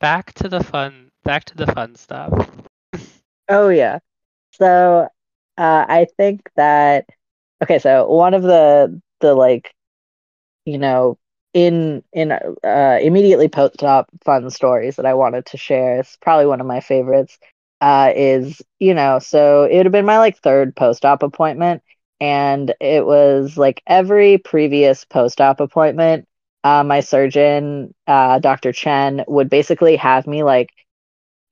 back to the fun back to the fun stuff. Oh yeah. So uh, I think that okay. So one of the the like you know in in uh, immediately post op fun stories that I wanted to share. It's probably one of my favorites. Uh, is you know so it would have been my like third post op appointment, and it was like every previous post op appointment. Uh, my surgeon, uh, Dr. Chen, would basically have me like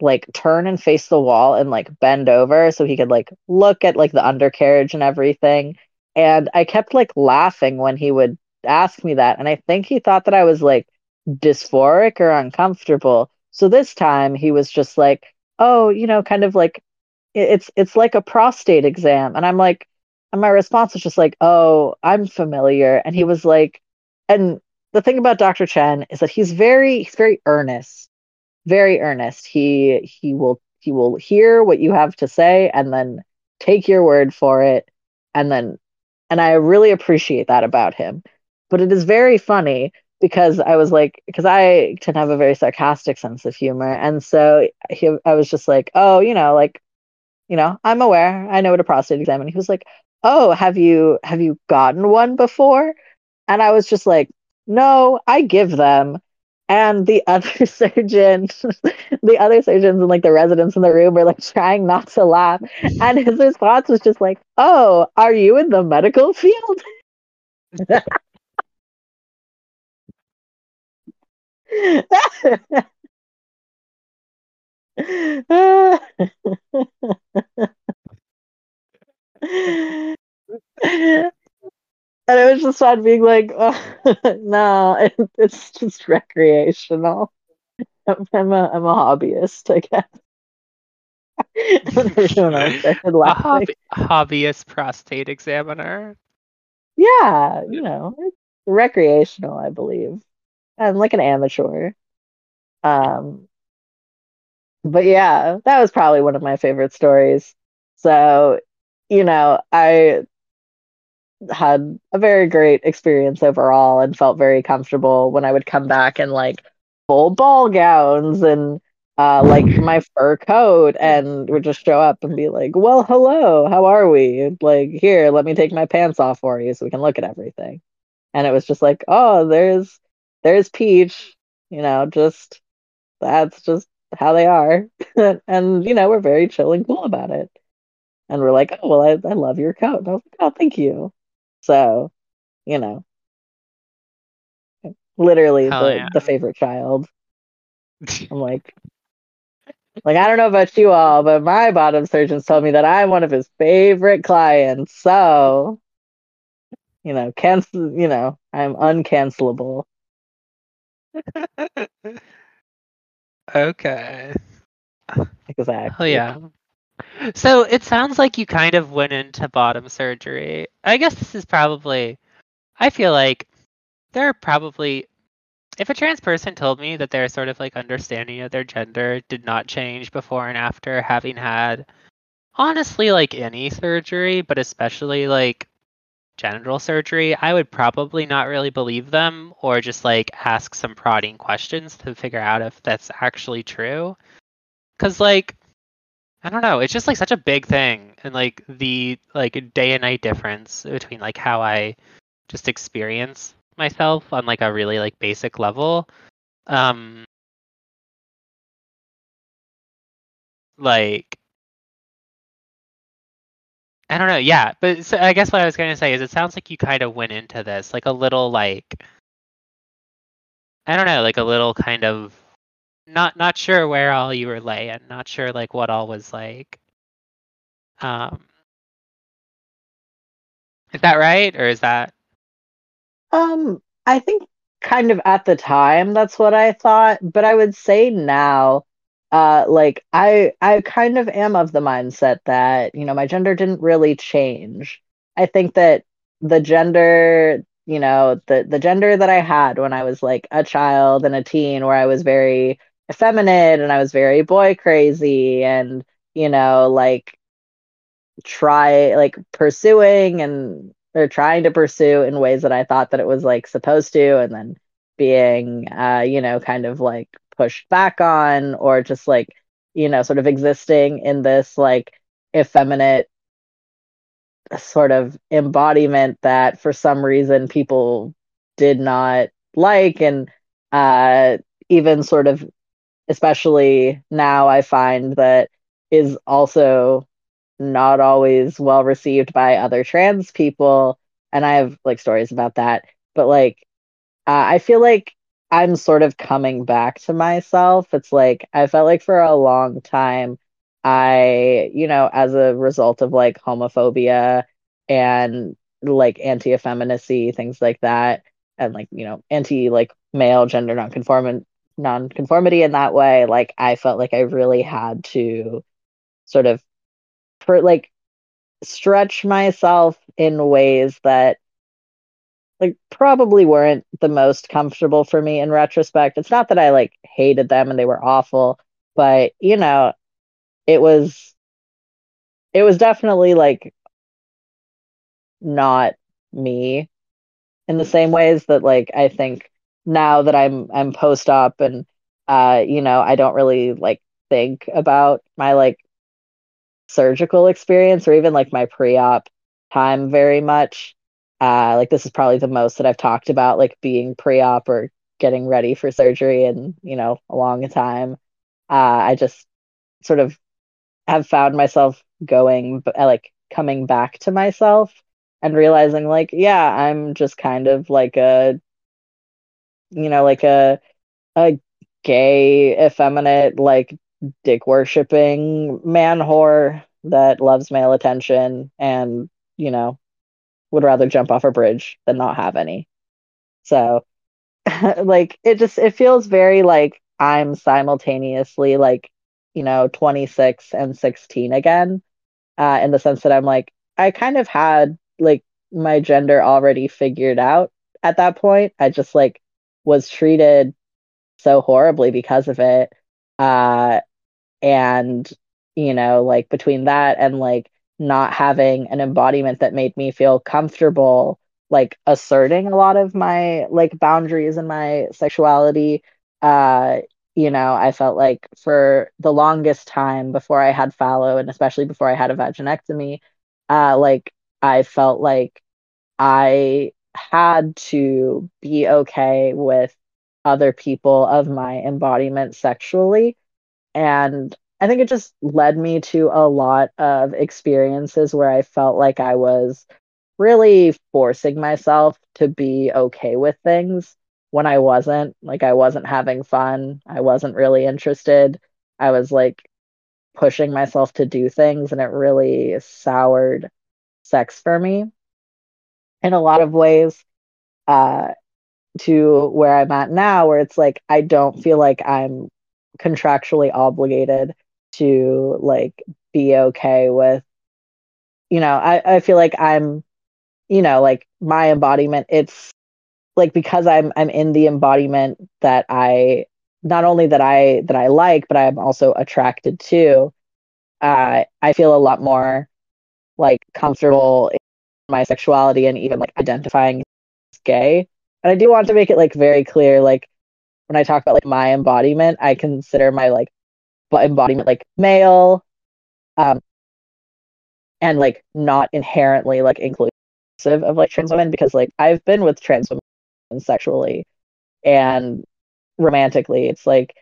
like turn and face the wall and like bend over so he could like look at like the undercarriage and everything. And I kept like laughing when he would ask me that. And I think he thought that I was like dysphoric or uncomfortable. So this time he was just like, oh, you know, kind of like it's it's like a prostate exam. And I'm like, and my response was just like, oh, I'm familiar. And he was like, and the thing about Dr. Chen is that he's very he's very earnest very earnest. He he will he will hear what you have to say and then take your word for it and then and I really appreciate that about him. But it is very funny because I was like because I tend to have a very sarcastic sense of humor and so he, I was just like, "Oh, you know, like you know, I'm aware. I know what a prostate exam." And he was like, "Oh, have you have you gotten one before?" And I was just like, "No, I give them." and the other surgeon the other surgeons and like the residents in the room were like trying not to laugh and his response was just like oh are you in the medical field and it was just fun being like, oh, no, it, it's just recreational. I'm, I'm a I'm a hobbyist, I guess. a hobby, hobbyist prostate examiner. Yeah, you know, it's recreational, I believe. I'm like an amateur. Um, but yeah, that was probably one of my favorite stories. So, you know, I had a very great experience overall and felt very comfortable when I would come back in like full ball gowns and uh, like my fur coat and would just show up and be like, well, hello, how are we? Like, here, let me take my pants off for you so we can look at everything. And it was just like, oh, there's there's Peach, you know, just that's just how they are. and, you know, we're very chill and cool about it. And we're like, oh, well, I, I love your coat. And I was like, oh, thank you. So, you know, literally the, yeah. the favorite child. I'm like, like I don't know about you all, but my bottom surgeons told me that I'm one of his favorite clients. So, you know, cancel. You know, I'm uncancelable. okay. Exactly. Oh yeah. So it sounds like you kind of went into bottom surgery. I guess this is probably, I feel like there are probably, if a trans person told me that their sort of like understanding of their gender did not change before and after having had, honestly, like any surgery, but especially like genital surgery, I would probably not really believe them or just like ask some prodding questions to figure out if that's actually true. Because, like, I don't know. It's just like such a big thing, and like the like day and night difference between like how I just experience myself on like a really like basic level. Um, like I don't know. Yeah, but so I guess what I was going to say is it sounds like you kind of went into this like a little like I don't know, like a little kind of not not sure where all you were laying. Not sure like what all was like. Um, is that right, or is that? Um, I think kind of at the time that's what I thought, but I would say now, uh, like I I kind of am of the mindset that you know my gender didn't really change. I think that the gender you know the the gender that i had when i was like a child and a teen where i was very effeminate and I was very boy crazy and you know like try like pursuing and or trying to pursue in ways that I thought that it was like supposed to and then being uh you know kind of like pushed back on or just like you know sort of existing in this like effeminate sort of embodiment that for some reason people did not like and uh even sort of especially now i find that is also not always well received by other trans people. And i have like stories about that. But like uh, i feel like i'm sort of coming back to myself. It's like i felt like for a long time i you know as a result of like homophobia and like anti-effeminacy things like that and like you know anti like male gender nonconformant nonconformity in that way like i felt like i really had to sort of for like stretch myself in ways that like probably weren't the most comfortable for me in retrospect. It's not that I like hated them and they were awful, but you know, it was it was definitely like not me in the same ways that like I think now that I'm I'm post op and uh you know, I don't really like think about my like surgical experience or even like my pre-op time very much. Uh, like this is probably the most that I've talked about, like being pre-op or getting ready for surgery in you know a long time. Uh, I just sort of have found myself going, uh, like coming back to myself and realizing, like, yeah, I'm just kind of like a, you know, like a a gay, effeminate, like dick worshipping man whore that loves male attention and, you know, would rather jump off a bridge than not have any. So like it just it feels very like I'm simultaneously like, you know, 26 and 16 again. Uh in the sense that I'm like I kind of had like my gender already figured out at that point. I just like was treated so horribly because of it. Uh and you know like between that and like not having an embodiment that made me feel comfortable like asserting a lot of my like boundaries and my sexuality uh you know i felt like for the longest time before i had phallo and especially before i had a vaginectomy uh like i felt like i had to be okay with other people of my embodiment sexually and I think it just led me to a lot of experiences where I felt like I was really forcing myself to be okay with things when I wasn't. Like, I wasn't having fun. I wasn't really interested. I was like pushing myself to do things, and it really soured sex for me in a lot of ways. Uh, to where I'm at now, where it's like I don't feel like I'm contractually obligated to like be okay with you know i i feel like i'm you know like my embodiment it's like because i'm i'm in the embodiment that i not only that i that i like but i'm also attracted to uh i feel a lot more like comfortable my sexuality and even like identifying as gay. And i do want to make it like very clear like when i talk about like my embodiment i consider my like embodiment like male um and like not inherently like inclusive of like trans women because like I've been with trans women sexually and romantically it's like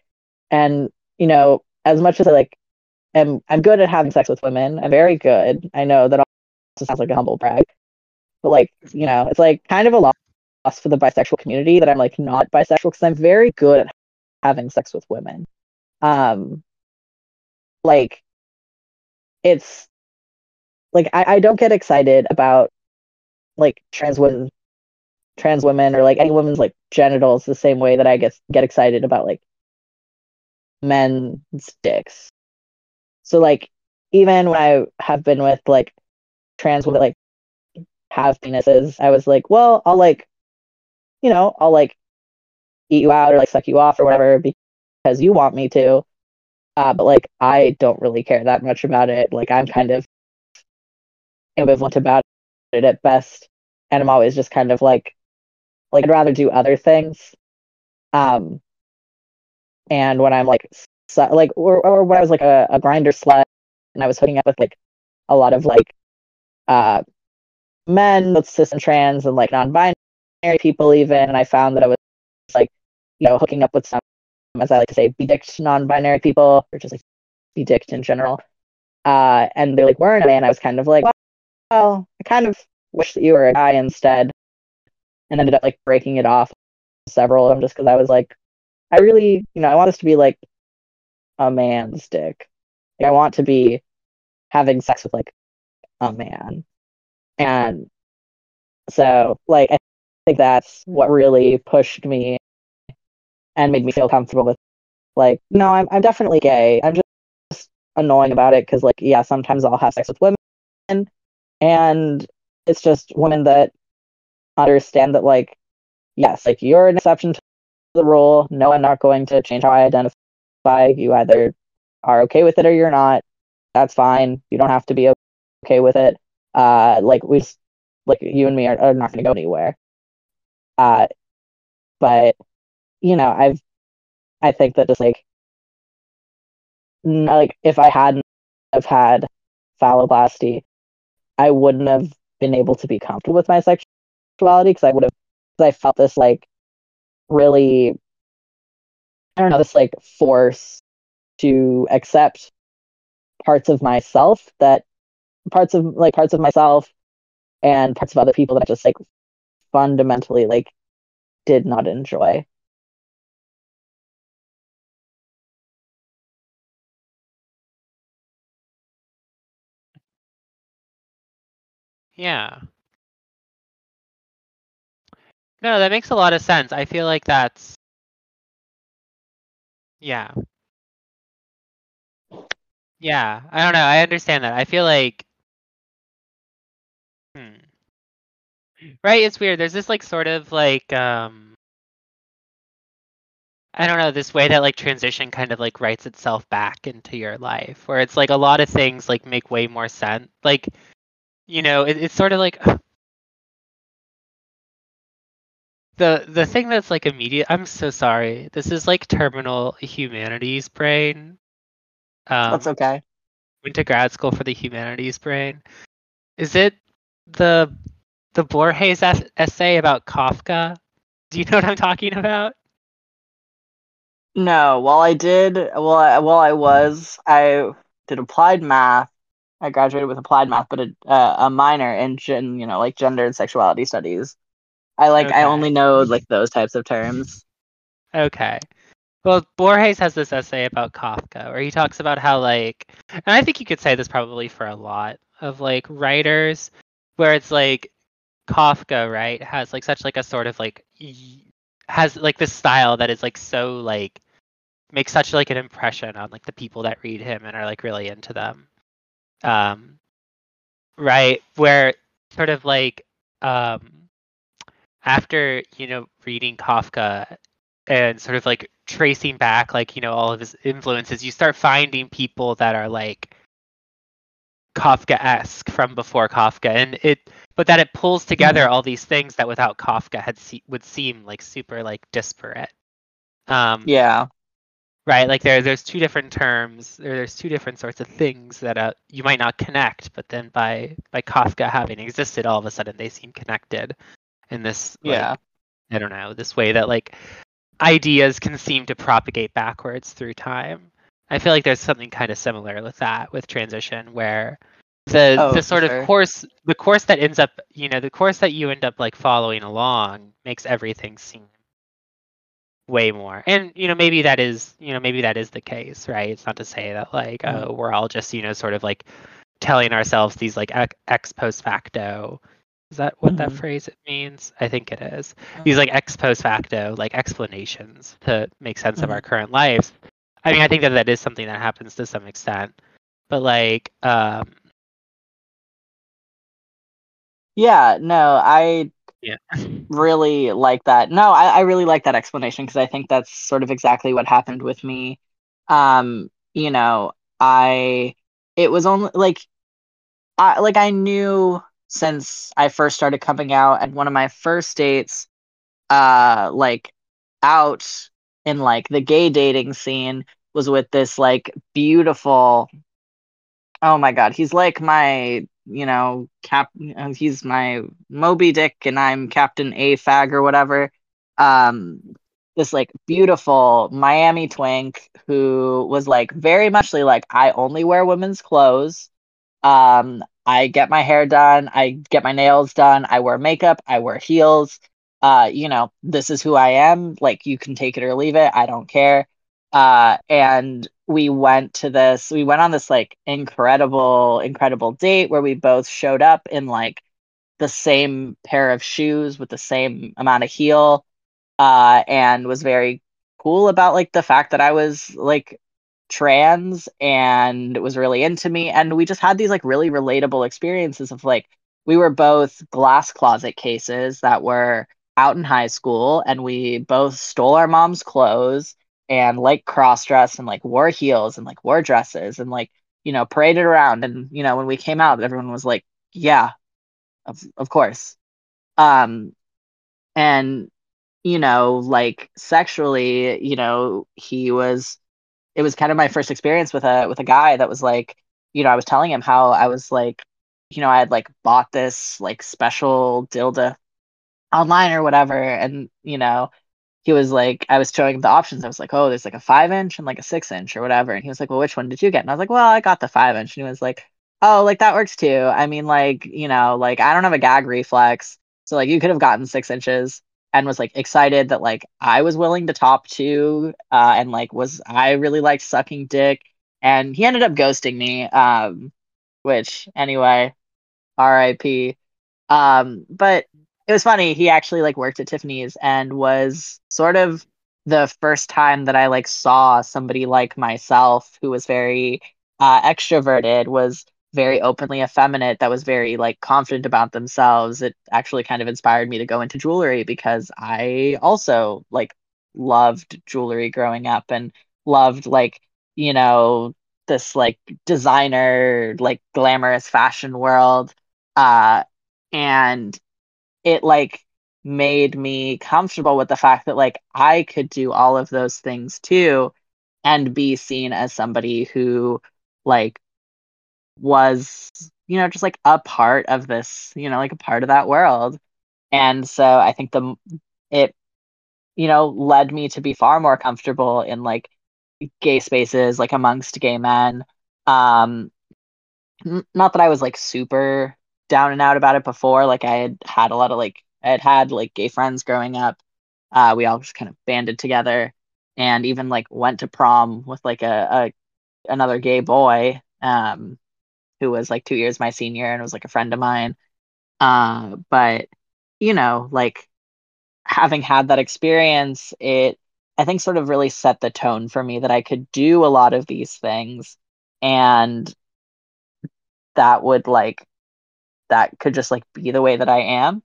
and you know as much as I like am I'm good at having sex with women I'm very good. I know that also sounds like a humble brag but like you know it's like kind of a loss for the bisexual community that I'm like not bisexual because I'm very good at having sex with women um like it's like I, I don't get excited about like trans women trans women or like any woman's like genitals the same way that I get get excited about like men's dicks. So like even when I have been with like trans women like have penises, I was like, well, I'll like you know, I'll like eat you out or like suck you off or whatever because you want me to. Uh, but like I don't really care that much about it. Like I'm kind of ambivalent about it at best, and I'm always just kind of like like I'd rather do other things. Um, and when I'm like so, like or, or when I was like a, a Grindr slut and I was hooking up with like a lot of like uh men with cis and trans and like non-binary people even and I found that I was like you know hooking up with some as I like to say bedicked non-binary people or just like bedicked in general uh and they like weren't a man I was kind of like well I kind of wish that you were a guy instead and ended up like breaking it off several of them just because I was like I really you know I want this to be like a man's dick like, I want to be having sex with like a man. And so like I think that's what really pushed me and made me feel comfortable with like no I'm I'm definitely gay. I'm just annoying about it cuz like yeah sometimes I'll have sex with women and it's just women that understand that like yes like you're an exception to the rule. No I'm not going to change how I identify. You either are okay with it or you're not that's fine. You don't have to be okay with it. Uh, like we, like you and me are, are not going to go anywhere. Uh, but you know, I've, I think that just like, like if I hadn't have had phalloplasty, I wouldn't have been able to be comfortable with my sexuality because I would have, I felt this like really, I don't know, this like force to accept parts of myself that parts of like parts of myself and parts of other people that I just like fundamentally like did not enjoy. Yeah. No, that makes a lot of sense. I feel like that's yeah. Yeah, I don't know. I understand that. I feel like, hmm. Right, it's weird. There's this like sort of like um I don't know, this way that like transition kind of like writes itself back into your life where it's like a lot of things like make way more sense. Like, you know, it, it's sort of like the the thing that's like immediate I'm so sorry. This is like terminal humanities brain um, That's okay. Went to grad school for the humanities brain. Is it the the Borges essay about Kafka? Do you know what I'm talking about? No. While I did, well, I, while I was, I did applied math. I graduated with applied math, but a, uh, a minor in, you know, like gender and sexuality studies. I like. Okay. I only know like those types of terms. Okay. Well, Borges has this essay about Kafka where he talks about how like and I think you could say this probably for a lot of like writers where it's like Kafka, right, has like such like a sort of like has like this style that is like so like makes such like an impression on like the people that read him and are like really into them. Um right, where sort of like um after, you know, reading Kafka and sort of like tracing back like you know all of his influences you start finding people that are like kafka-esque from before kafka and it but that it pulls together mm-hmm. all these things that without kafka had se- would seem like super like disparate um yeah right like there there's two different terms there, there's two different sorts of things that uh, you might not connect but then by by kafka having existed all of a sudden they seem connected in this like, yeah i don't know this way that like ideas can seem to propagate backwards through time. I feel like there's something kind of similar with that with transition where the oh, the sort sure. of course the course that ends up you know the course that you end up like following along makes everything seem way more and you know maybe that is you know maybe that is the case right it's not to say that like mm. oh we're all just you know sort of like telling ourselves these like ex post facto is that what mm-hmm. that phrase means? I think it is. These like ex post facto like explanations to make sense mm-hmm. of our mm-hmm. current life. I mean, I think that that is something that happens to some extent, but like, um, yeah, no, I yeah really like that. No, I, I really like that explanation because I think that's sort of exactly what happened with me. Um, you know, I it was only like I like I knew since I first started coming out. And one of my first dates, uh, like out in like the gay dating scene was with this like beautiful oh my god he's like my you know cap he's my moby dick and i'm captain a fag or whatever. Um this like beautiful miami twink who was like very muchly like i only wear women's clothes. Um i get my hair done. I get my nails done. I wear makeup. I wear heels uh you know this is who i am like you can take it or leave it i don't care. Uh and we went to this we went on this like incredible incredible date where we both showed up in like the same pair of shoes with the same amount of heel uh and was very cool about like the fact that I was like trans and was really into me. And we just had these like really relatable experiences of like we were both glass closet cases that were out in high school and we both stole our mom's clothes and like cross dressed and like wore heels and like wore dresses and like you know paraded around. And you know when we came out everyone was like yeah of, of course. Um and you know like sexually you know he was it was kind of my first experience with a with a guy that was like you know i was telling him how i was like you know i had like bought this like special dildo online or whatever and you know he was like, I was showing him the options. I was like, oh, there's like a five inch and like a six inch or whatever. And he was like, well, which one did you get? And I was like, well, I got the five inch. And he was like, oh, like that works too. I mean, like, you know, like I don't have a gag reflex. So like you could have gotten six inches and was like excited that like I was willing to top two uh, and like was I really liked sucking dick. And he ended up ghosting me, um, which anyway, RIP. Um, but it was funny. He actually like worked at Tiffany's and was sort of the first time that I like saw somebody like myself who was very uh, extroverted, was very openly effeminate, that was very like confident about themselves. It actually kind of inspired me to go into jewelry because I also like loved jewelry growing up and loved like you know this like designer like glamorous fashion world uh and it like made me comfortable with the fact that like I could do all of those things too and be seen as somebody who like was you know just like a part of this you know like a part of that world. And so i think the it you know led me to be far more comfortable in like gay spaces like amongst gay men. Um not that i was like super down and out about it before. Like I had had a lot of like I had had like gay friends growing up. Uh, we all just kind of banded together and even like went to prom with like a, a another gay boy um who was like two years my senior and was like a friend of mine. Uh, but you know, like having had that experience, it I think sort of really set the tone for me that I could do a lot of these things and that would like that could just like be the way that I am.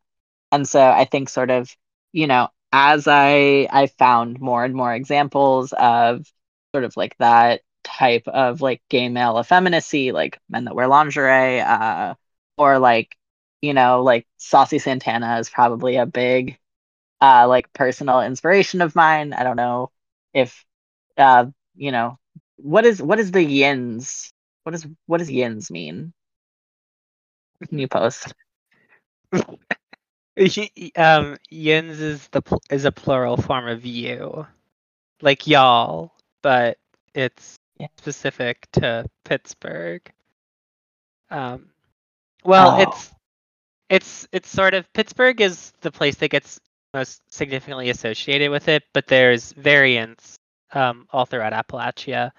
And so I think sort of, you know, as I I found more and more examples of sort of like that type of like gay male effeminacy, like men that wear lingerie, uh, or like, you know, like Saucy Santana is probably a big uh like personal inspiration of mine. I don't know if uh, you know, what is what is the yins? What is what does yins mean? New post. um, yins is the pl- is a plural form of you, like y'all, but it's Yeah. specific to Pittsburgh. Um, well, Oh. it's it's it's sort of Pittsburgh is the place that gets most significantly associated with it, but there's variants um, all throughout Appalachia.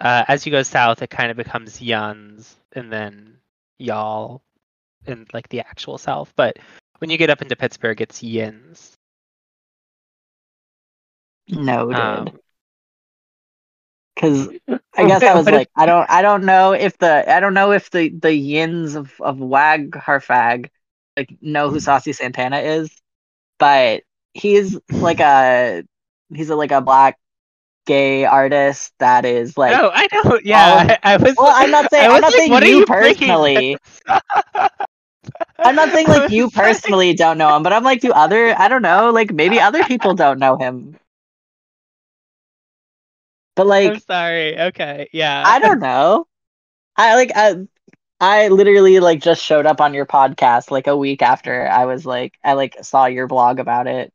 Uh, as you go south, it kind of becomes yuns and then y'all in like the actual south. But when you get up into Pittsburgh, it's yins. Noted. Um, Because I guess I was like, I don't, I don't know if the, I don't know if the the yins of of Wag Harfag like know who Saucy Santana is, but he's like a, he's a, like a black gay artist that is like. no, I don't. Yeah, all- I, I was. Well, I'm not saying- I'm not saying you personally. I'm not saying like you personally don't know him, but I'm like, do other, I don't know, like maybe other people don't know him. But like I'm sorry. Okay. Yeah. I don't know. I like I I literally like just showed up on your podcast like a week after I was like I like saw your blog about it.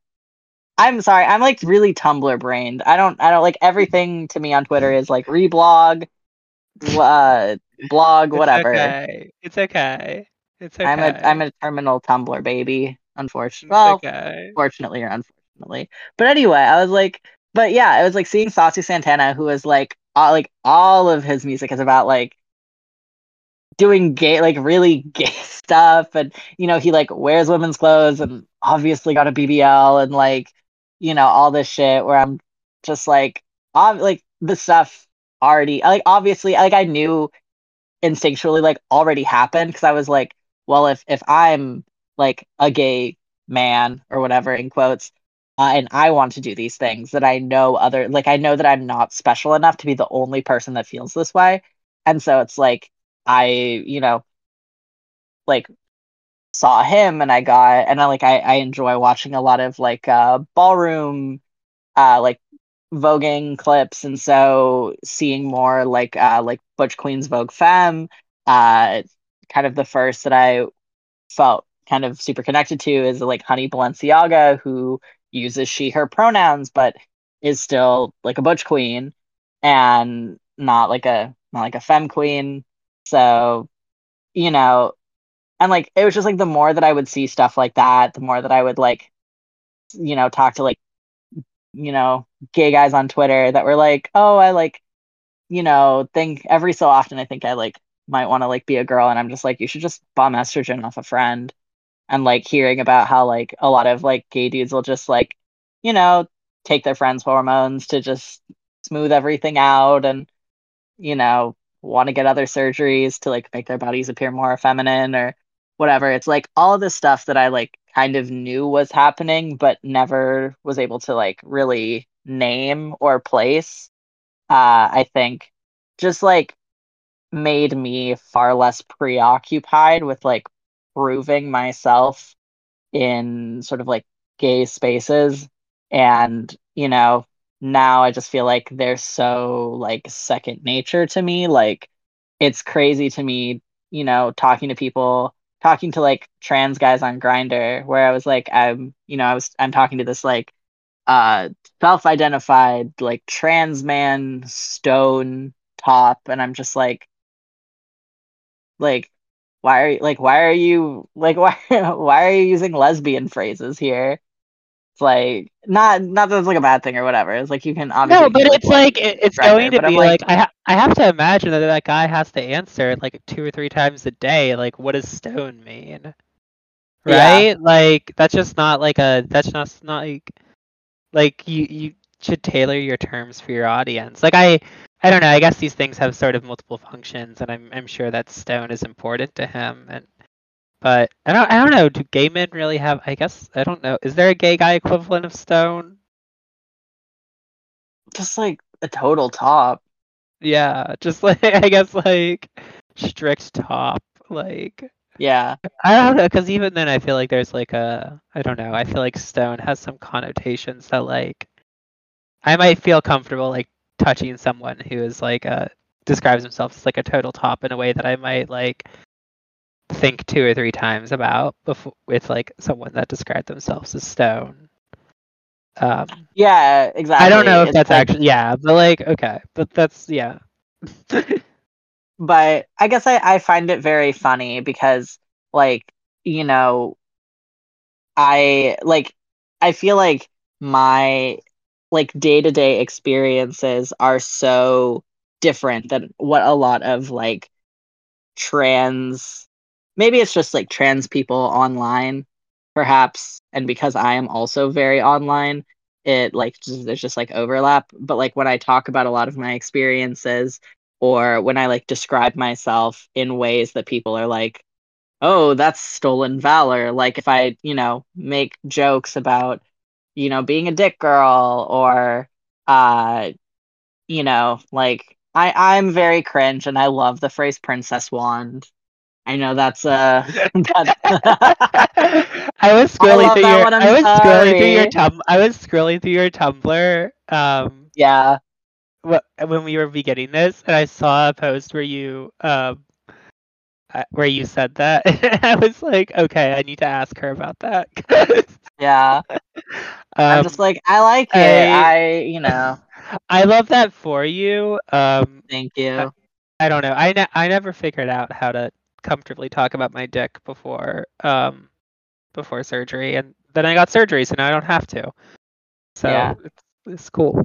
I'm sorry, I'm like really Tumblr brained. I don't I don't like everything to me on Twitter is like reblog, uh, blog, It's whatever. okay. It's okay. It's okay. I'm a I'm a terminal Tumblr baby, unfortunately. Well, okay. fortunately or unfortunately. But anyway, I was like, but yeah, it was like seeing Saucy Santana, who was like, all, like all of his music is about like doing gay, like really gay stuff, and you know he like wears women's clothes and obviously got a BBL and like you know all this shit. Where I'm just like, ob- like the stuff already, like obviously, like I knew instinctually like already happened because I was like, well, if if I'm like a gay man or whatever in quotes uh, and i want to do these things that i know other like i know that i'm not special enough to be the only person that feels this way. And so it's like i you know like saw him and i got and i like i, I enjoy watching a lot of like uh ballroom uh like voguing clips. And so seeing more like uh like butch queen's vogue femme uh kind of the first that i felt kind of super connected to is like Honey Balenciaga, who uses she, her pronouns, but is still like a butch queen and not like a not like a femme queen. So, you know, and like it was just like the more that I would see stuff like that, the more that I would like, you know, talk to like, you know, gay guys on Twitter that were like, oh, I like, you know, think every so often I think I like might want to like be a girl and I'm just like, you should just bomb estrogen off a friend. And like hearing about how like a lot of like gay dudes will just like you know take their friends hormones to just smooth everything out and you know want to get other surgeries to like make their bodies appear more feminine or whatever. It's like all this stuff that i like kind of knew was happening but never was able to like really name or place. Uh i think just like made me far less preoccupied with like proving myself in sort of like gay spaces. And you know now i just feel like they're so like second nature to me. Like it's crazy to me you know talking to people talking to like trans guys on Grindr where i was like i'm you know i was i'm talking to this like uh self-identified like trans man stone top. And i'm just like like why are you like why are you like why why are you using lesbian phrases here? It's like not not that it's like a bad thing or whatever. It's like you can obviously No, but it's like it, it's going to be like- like, I ha- I have to imagine that that guy has to answer like two or three times a day. Like, what does stone mean? Yeah. Right? Like that's just not like a that's just not like like you you should tailor your terms for your audience. Like I I don't know. I guess these things have sort of multiple functions, and I'm I'm sure that stone is important to him. And but I don't I don't know. Do gay men really have? I guess I don't know. Is there a gay guy equivalent of stone? just like a total top. Yeah, just like I guess like strict top. Like Yeah. I don't know, because even then I feel like there's like a I don't know. I feel like stone has some connotations that like I might feel comfortable like touching someone who is like uh describes himself as like a total top in a way that I might like think two or three times about before with like someone that described themselves as stone. Um, Yeah, exactly. I don't know if It's that's like- actually yeah, but like okay, but that's yeah. but I guess I, I find it very funny because like you know I like I feel like my like day-to-day experiences are so different than what a lot of like trans maybe it's just like trans people online perhaps and because I am also very online it like just, there's just like overlap but like when I talk about a lot of my experiences or when I like describe myself in ways that people are like, oh, that's stolen valor. Like if I, you know, make jokes about, you know, being a dick girl or, uh, you know, like I I'm very cringe and I love the phrase princess wand. I know that's uh I was scrolling love through your I was scrolling through your sorry. tum I was scrolling through your Tumblr um yeah when we were beginning this, and I saw a post where you um uh, where you said that. I was like, okay, I need to ask her about that. Yeah. I'm um, just like, I like it. I- I, you know, I love that for you. Um, thank you. I don't know. I ne- I never figured out how to comfortably talk about my dick before um before surgery, and then I got surgery, so now I don't have to. So Yeah. it's, it's cool.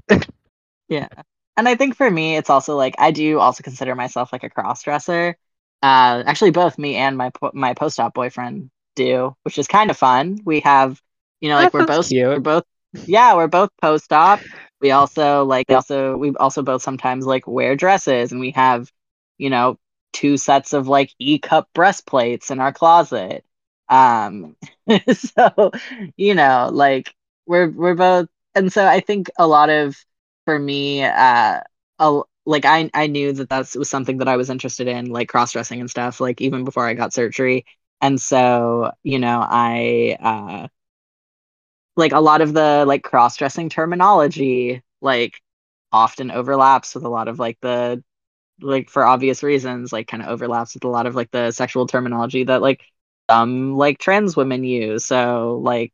Yeah. And I think for me, it's also like I do also consider myself like a cross dresser. Uh, actually, both me and my po- my post op boyfriend do, which is kind of fun. We have, you know, like That we're both cute. we're both yeah, we're both post op. We also like also we also both sometimes like wear dresses, and we have, you know, two sets of like E cup breastplates in our closet. Um, so you know, like we're we're both, and so I think a lot of for me, uh, a, like I I knew that that was something that I was interested in, like cross dressing and stuff, like even before I got surgery. And so, you know, I uh like a lot of the like cross dressing terminology, like often overlaps with a lot of like the like for obvious reasons, like kind of overlaps with a lot of like the sexual terminology that like some like trans women use. So like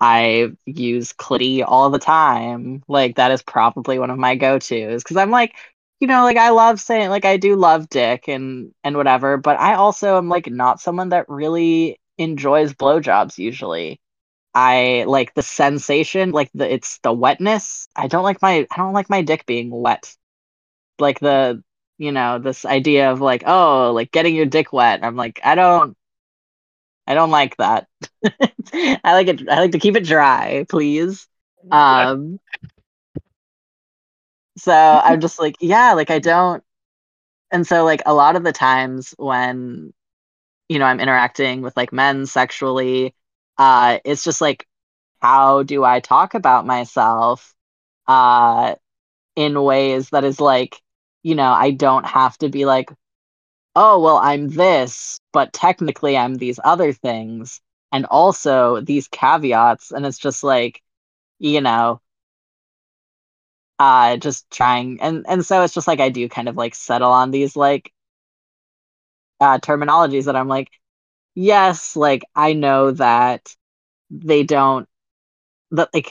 I use clitty all the time. Like that is probably one of my go-tos because I'm like, you know, like I love saying like I do love dick and and whatever, but I also am like not someone that really enjoys blowjobs usually. I like the sensation, like the it's the wetness. I don't like my I don't like my dick being wet. Like the you know, this idea of like, oh, like getting your dick wet. I'm like, I don't I don't like that. I like it I like to keep it dry, please. Um so I'm just like, yeah, like I don't and so like a lot of the times when you know I'm interacting with like men sexually, uh it's just like how do I talk about myself uh in ways that is like, you know, I don't have to be like, oh well I'm this, but technically I'm these other things and also these caveats and it's just like, you know, uh just trying and and so it's just like I do kind of like settle on these like uh terminologies that I'm like yes like I know that they don't that like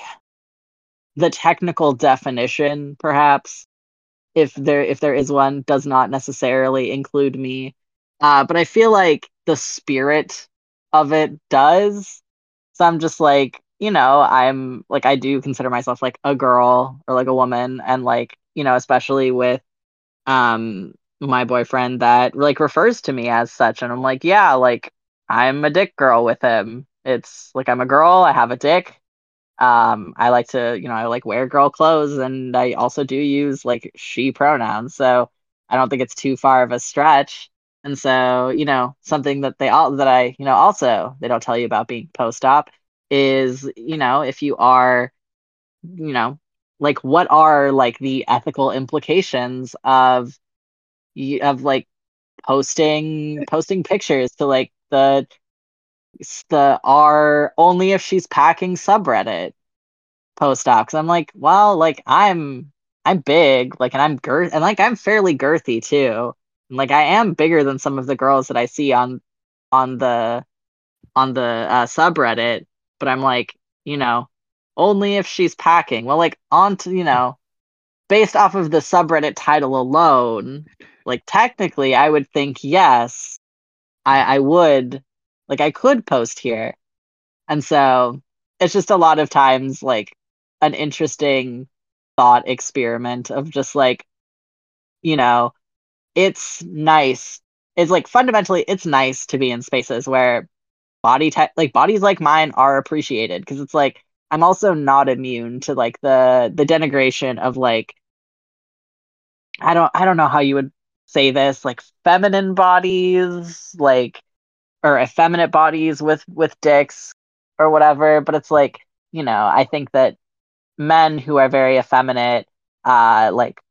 the technical definition perhaps if there if there is one does not necessarily include me. Uh but I feel like the spirit of it does. So I'm just like you know I'm like I do consider myself like a girl or like a woman and like you know especially with um my boyfriend that like refers to me as such and I'm like yeah like I'm a dick girl with him. It's like I'm a girl I have a dick um I like to you know I like wear girl clothes and I also do use like she pronouns so I don't think it's too far of a stretch and so you know something that they all that I you know also they don't tell you about being post-op is you know if you are you know like what are like the ethical implications of of like posting posting pictures to like the the are only if she's packing subreddit post because I'm like well like I'm I'm big like and I'm girth and like I'm fairly girthy too. And, like I am bigger than some of the girls that I see on on the on the uh, subreddit but I'm like you know only if she's packing well like on to you know based off of the subreddit title alone like technically I would think yes I I would like I could post here and so it's just a lot of times like an interesting thought experiment of just like, you know, it's nice. It's like fundamentally it's nice to be in spaces where body type like bodies like mine are appreciated because it's like I'm also not immune to like the the denigration of like I don't I don't know how you would say this like feminine bodies like or effeminate bodies with with dicks or whatever but it's like you know i think that men who are very effeminate uh like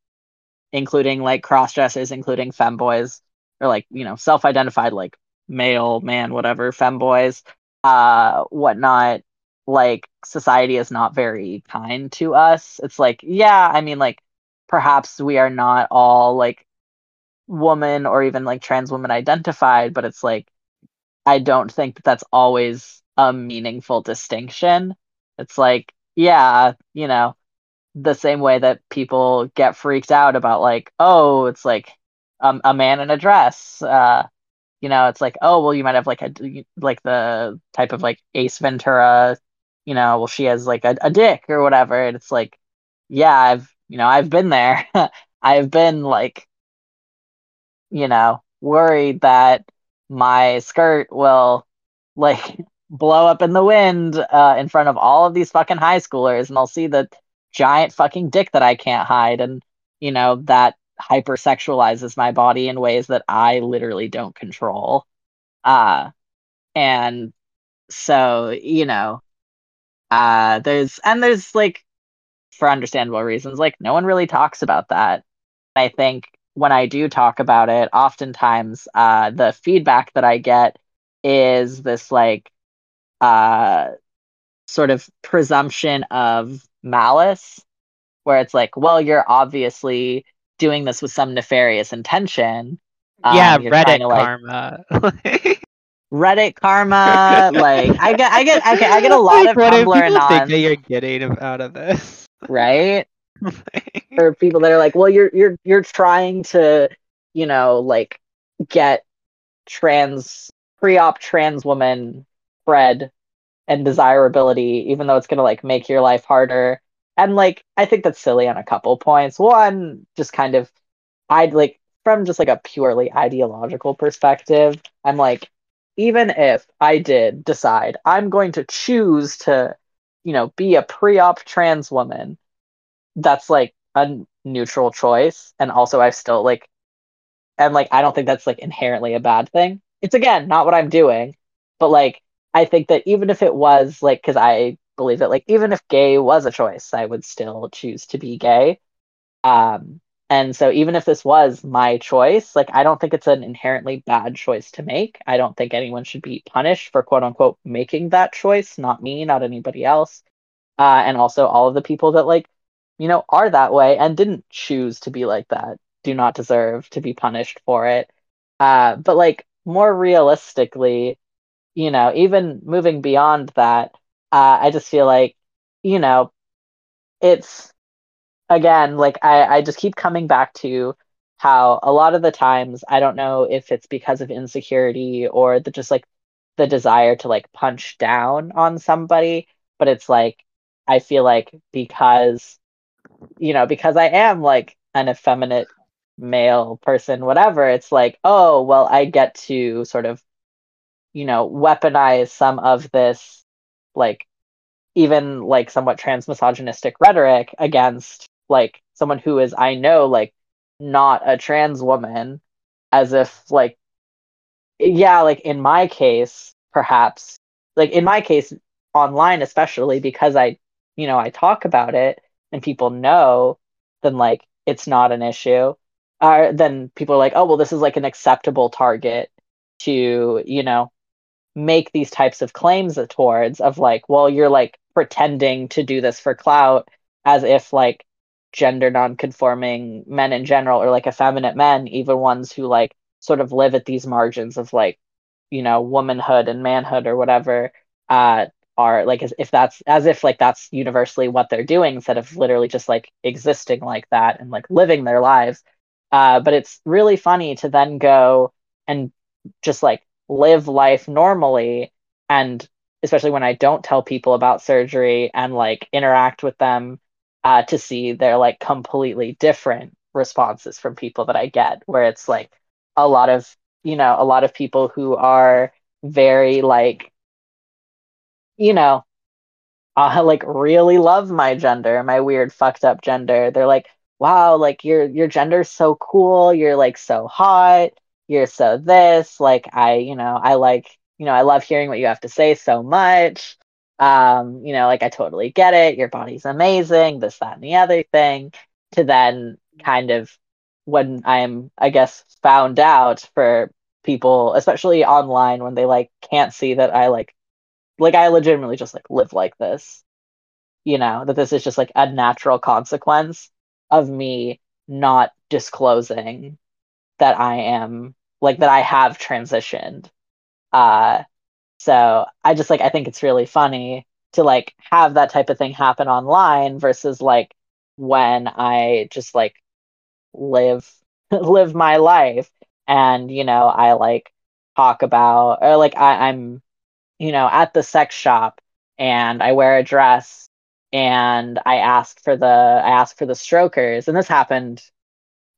including like cross dressers including femboys or like you know self-identified like male man whatever femboys uh whatnot like society is not very kind to us it's like yeah i mean like perhaps we are not all like woman or even like trans woman identified, but it's like I don't think that that's always a meaningful distinction. It's like, yeah, you know, the same way that people get freaked out about like, oh, it's like um, a man in a dress. Uh, you know, it's like, oh, well, you might have like a like the type of like Ace Ventura. You know, well, she has like a, a dick or whatever, and it's like, yeah, I've you know, I've been there. I've been like, you know, worried that my skirt will like blow up in the wind uh, in front of all of these fucking high schoolers, and I'll see the giant fucking dick that I can't hide, and you know that hypersexualizes my body in ways that I literally don't control. Uh, and so you know, uh, there's and there's like for understandable reasons, like no one really talks about that. I think when I do talk about it, oftentimes uh, the feedback that I get is this like uh, sort of presumption of malice, where it's like, well, you're obviously doing this with some nefarious intention. Um, yeah, Reddit to, like, karma. Reddit karma, like I get, I get, okay, I get a lot like, of Tumblr people think that you're getting out of this, right? or people that are like, well, you're you're you're trying to, you know, like get trans pre-op trans woman bread and desirability, even though it's gonna like make your life harder. And like, I think that's silly on a couple points. One, just kind of, I'd like from just like a purely ideological perspective, I'm like, even if I did decide I'm going to choose to, you know, be a pre-op trans woman, that's like a neutral choice and also i still like and like i don't think that's like inherently a bad thing it's again not what i'm doing but like i think that even if it was like because i believe that like even if gay was a choice i would still choose to be gay. Um and so even if this was my choice like i don't think it's an inherently bad choice to make. I don't think anyone should be punished for quote unquote making that choice not me not anybody else. Uh, and also all of the people that like you know, are that way and didn't choose to be like that do not deserve to be punished for it. Uh, but like more realistically, you know, even moving beyond that, uh, I just feel like, you know, it's again like I, I just keep coming back to how a lot of the times I don't know if it's because of insecurity or the just like the desire to like punch down on somebody, but it's like I feel like because you know, because I am like an effeminate male person, whatever, it's like, oh, well, I get to sort of, you know, weaponize some of this, like, even like somewhat transmisogynistic rhetoric against like someone who is, I know, like, not a trans woman, as if, like, yeah, like in my case, perhaps, like in my case, online, especially because I, you know, I talk about it and people know, then like it's not an issue. Uh, then people are like, oh well, this is like an acceptable target to you know make these types of claims towards of like, well, you're like pretending to do this for clout, as if like gender non-conforming men in general or like effeminate men, even ones who like sort of live at these margins of like you know womanhood and manhood or whatever uh are like as if that's as if like that's universally what they're doing instead of literally just like existing like that and like living their lives. Uh, but it's really funny to then go and just like live life normally and especially when i don't tell people about surgery and like interact with them uh, to see their like completely different responses from people that i get where it's like a lot of you know a lot of people who are very like you know, I like really love my gender, my weird fucked up gender. They're like, wow, like your your gender's so cool. You're like so hot. You're so this. Like I, you know, I like, you know, I love hearing what you have to say so much. Um, you know, like I totally get it. Your body's amazing. This, that, and the other thing. To then kind of when I'm, I guess, found out for people, especially online, when they like can't see that I like like I legitimately just like live like this. You know, that this is just like a natural consequence of me not disclosing that I am like that I have transitioned. Uh so I just like I think it's really funny to like have that type of thing happen online versus like when I just like live live my life and you know I like talk about or like I, I'm you know at the sex shop and I wear a dress and I asked for the I asked for the strokers and this happened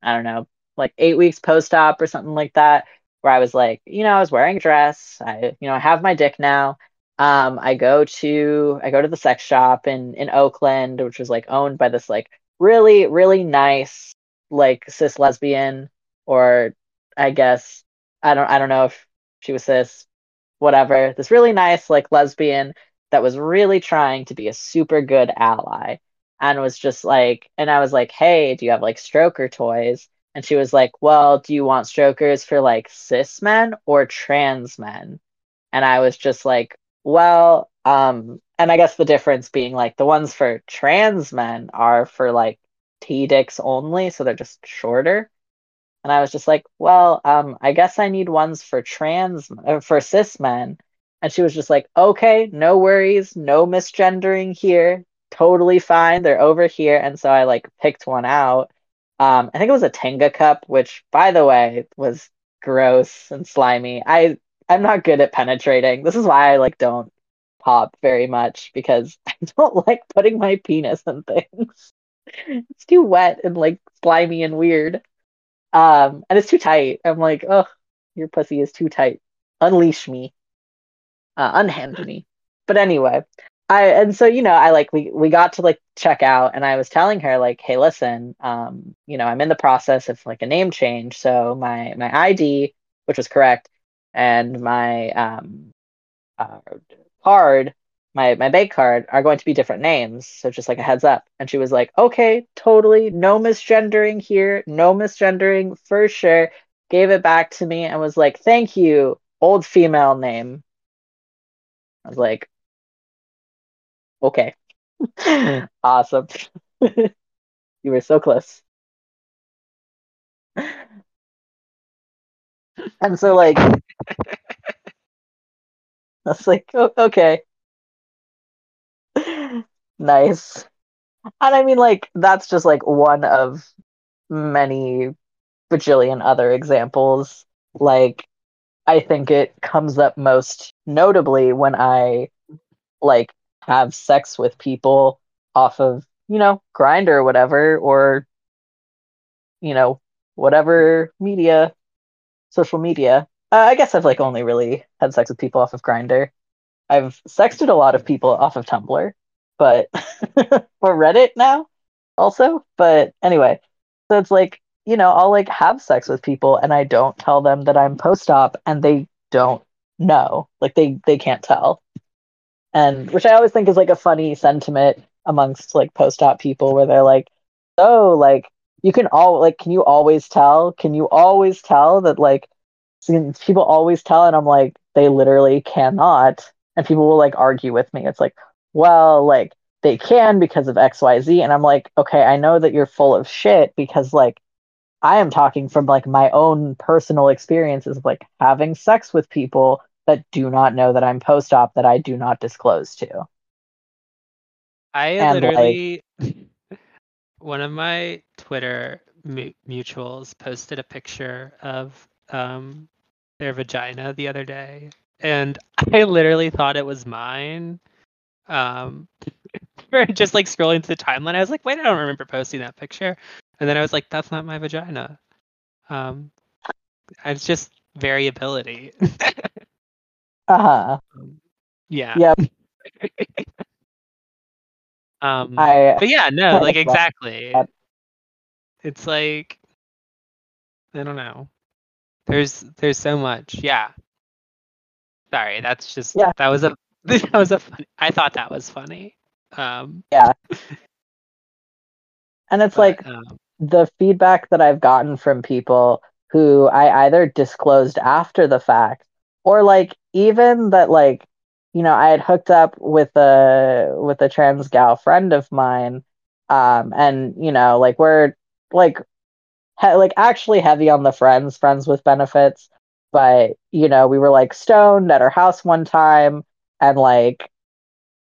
I don't know like 8 weeks post op or something like that where I was like you know I was wearing a dress I you know I have my dick now um I go to I go to the sex shop in in Oakland which was like owned by this like really really nice like cis lesbian or I guess I don't I don't know if she was cis whatever this really nice like lesbian that was really trying to be a super good ally and was just like and I was like, "Hey, do you have like stroker toys?" And she was like, "Well, do you want strokers for like cis men or trans men?" And I was just like, "Well, um and I guess the difference being like the ones for trans men are for like T dicks only, so they're just shorter. And I was just like, well, um, I guess I need ones for trans uh, for cis men. And she was just like, okay, no worries, no misgendering here, totally fine. They're over here. And so I like picked one out. Um, I think it was a Tenga cup, which by the way was gross and slimy. I I'm not good at penetrating. This is why I like don't pop very much because I don't like putting my penis in things. it's too wet and like slimy and weird. Um, and it's too tight. I'm like, oh, your pussy is too tight. Unleash me. Uh, unhand me. But anyway, I and so you know, I like we we got to like check out, and I was telling her like, hey, listen, um, you know, I'm in the process of like a name change, so my my ID, which was correct, and my um uh, card my my bank card are going to be different names so just like a heads up. And she was like okay totally no misgendering here no misgendering for sure. Gave it back to me and was like thank you old female name. I was like okay awesome you were so close and so like i was like oh, okay nice. And I mean, like, that's just like one of many bajillion other examples. Like, I think it comes up most notably when I like have sex with people off of, you know, Grindr or whatever, or, you know, whatever media, social media. Uh, I guess I've like only really had sex with people off of Grindr. I've sexted a lot of people off of Tumblr, but or Reddit now also. But anyway, so it's like, you know, I'll like have sex with people and I don't tell them that I'm post op and they don't know. Like they they can't tell. And which I always think is like a funny sentiment amongst like post op people where they're like, oh, like you can all like can you always tell? Can you always tell that like people always tell and I'm like, they literally cannot and people will like argue with me. It's like, well, like they can because of XYZ. And I'm like, okay, I know that you're full of shit because like I am talking from like my own personal experiences of like having sex with people that do not know that I'm post op that I do not disclose to. I and literally, like, one of my Twitter mu- mutuals posted a picture of um, their vagina the other day and I literally thought it was mine. Um, just like scrolling to the timeline, I was like, wait, I don't remember posting that picture. And then I was like, that's not my vagina. Um, it's just variability. Uh huh. Um, yeah. Yep. um, I, but yeah, no, like exactly. It's like I don't know. There's there's so much. Yeah. Sorry, that's just yeah. that was a that was a funny, I thought that was funny. Um, yeah. And it's but, like um, the feedback that I've gotten from people who I either disclosed after the fact or like even that like you know I had hooked up with a with a trans gal friend of mine um and you know like we're like like actually heavy on the friends, friends with benefits. But you know, we were like stoned at her house one time, and like,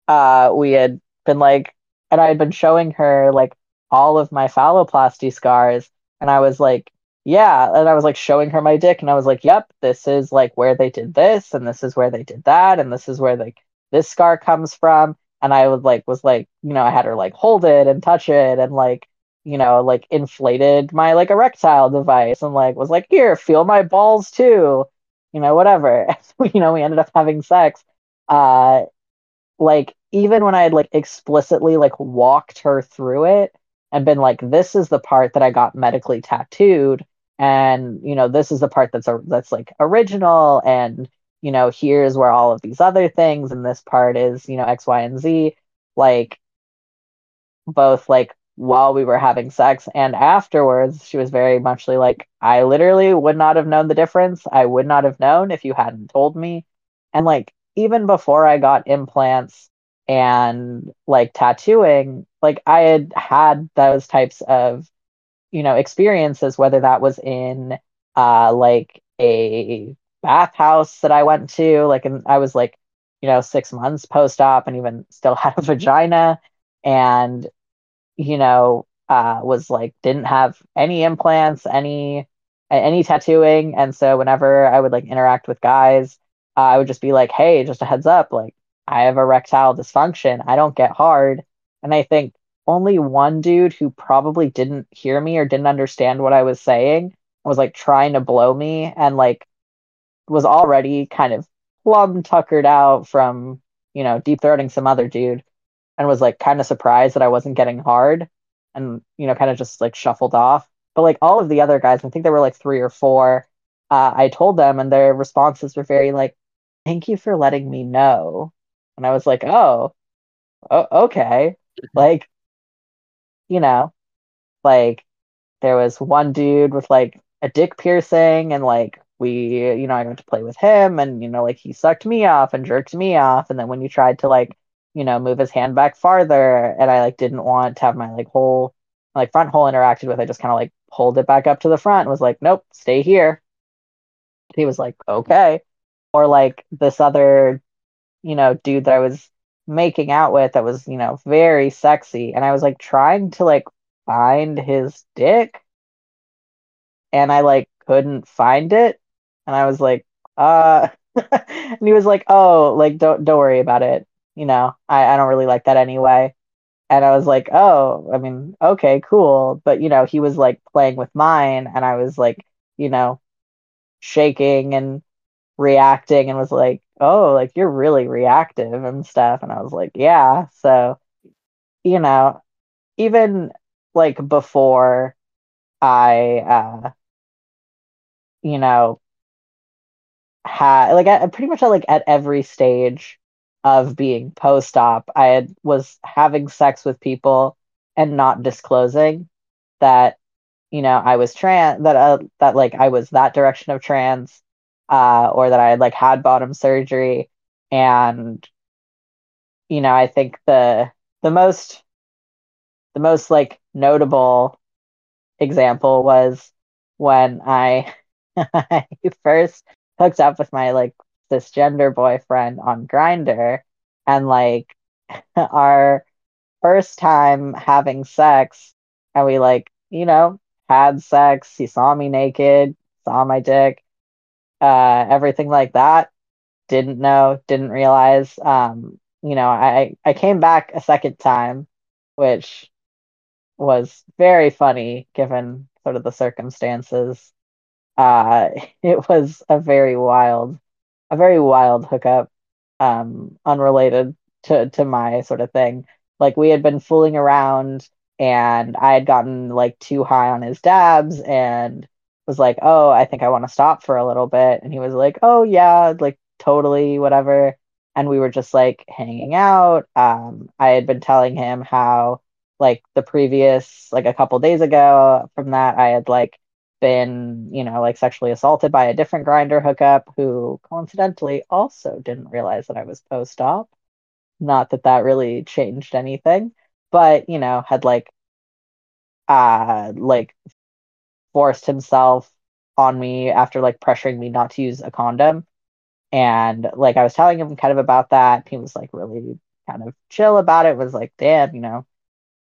uh, we had been like, and I had been showing her like all of my phalloplasty scars, and I was like, yeah, and I was like showing her my dick, and I was like, yep, this is like where they did this, and this is where they did that, and this is where like this scar comes from, and I was like, was like, you know, I had her like hold it and touch it, and like you know, like inflated my like erectile device and like was like, here, feel my balls too, you know, whatever. you know, we ended up having sex. Uh, like even when I had like explicitly like walked her through it and been like, this is the part that I got medically tattooed, and you know, this is the part that's a that's like original, and you know, here's where all of these other things, and this part is you know X, Y, and Z. Like both like while we were having sex and afterwards she was very much like i literally would not have known the difference i would not have known if you hadn't told me and like even before i got implants and like tattooing like i had had those types of you know experiences whether that was in uh like a bathhouse that i went to like and i was like you know 6 months post op and even still had a vagina and you know, uh, was like didn't have any implants, any any tattooing, and so whenever I would like interact with guys, uh, I would just be like, "Hey, just a heads up, like I have erectile dysfunction. I don't get hard." And I think only one dude who probably didn't hear me or didn't understand what I was saying was like trying to blow me and like was already kind of plum tuckered out from you know deep throating some other dude and was like kind of surprised that I wasn't getting hard and you know kind of just like shuffled off. But like all of the other guys, I think there were like three or four. Uh, I told them, and their responses were very like, "Thank you for letting me know." And I was like, "Oh, okay." like, you know, like there was one dude with like a dick piercing, and like we, you know, I got to play with him, and you know, like he sucked me off and jerked me off, and then when you tried to like you know, move his hand back farther. And I like didn't want to have my like whole like front hole interacted with. I just kind of like pulled it back up to the front and was like, nope, stay here. He was like, okay. Or like this other, you know, dude that I was making out with that was, you know, very sexy. And I was like trying to like find his dick. And I like couldn't find it. And I was like, uh and he was like, Oh, like don't don't worry about it you know, I, I don't really like that anyway. And I was like, oh, I mean, okay, cool. But, you know, he was like playing with mine and I was like, you know, shaking and reacting and was like, oh, like you're really reactive and stuff. And I was like, yeah. So, you know, even like before I, uh, you know, had like at, pretty much like at every stage of being post-op i had was having sex with people and not disclosing that you know i was trans that uh, that like i was that direction of trans uh or that i had like had bottom surgery. And you know i think the the most the most like notable example was when i i first hooked up with my like cisgender boyfriend on Grindr and like our first time having sex and we like you know had sex. He saw me naked saw my dick uh everything like that didn't know didn't realize um you know i i came back a second time which was very funny given sort of the circumstances uh it was a very wild a very wild hookup, um, unrelated to to my sort of thing. Like we had been fooling around, and I had gotten like too high on his dabs, and was like, "Oh, I think I want to stop for a little bit." And he was like, "Oh yeah, like totally, whatever." And we were just like hanging out. Um, I had been telling him how like the previous like a couple days ago from that I had like been, you know, like sexually assaulted by a different Grindr hookup who coincidentally also didn't realize that I was post op. Not that that really changed anything, but, you know, had like, uh, like forced himself on me after like pressuring me not to use a condom. And like I was telling him kind of about that. He was like really kind of chill about it, was like, damn, you know,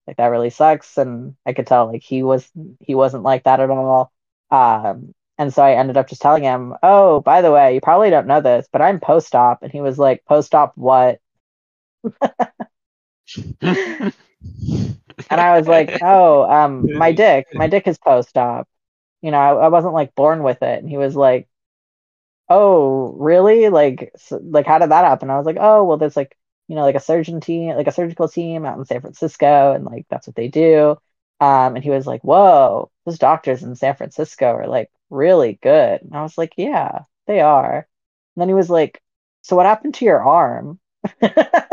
like that really sucks. And I could tell like he was he wasn't like that at all. Um and so I ended up just telling him, Oh, by the way, you probably don't know this, but I'm post op. And he was like, Post op what? and I was like, Oh, um, my dick, my dick is post op. You know, I, I wasn't like born with it. And he was like, Oh, really? Like, so, like, how did that happen? I was like, Oh, well, there's like, you know, like a surgeon team, like a surgical team out in San Francisco, and like that's what they do. Um, and he was like, Whoa, those doctors in San Francisco are like really good. And I was like, Yeah, they are. And then he was like, So what happened to your arm? I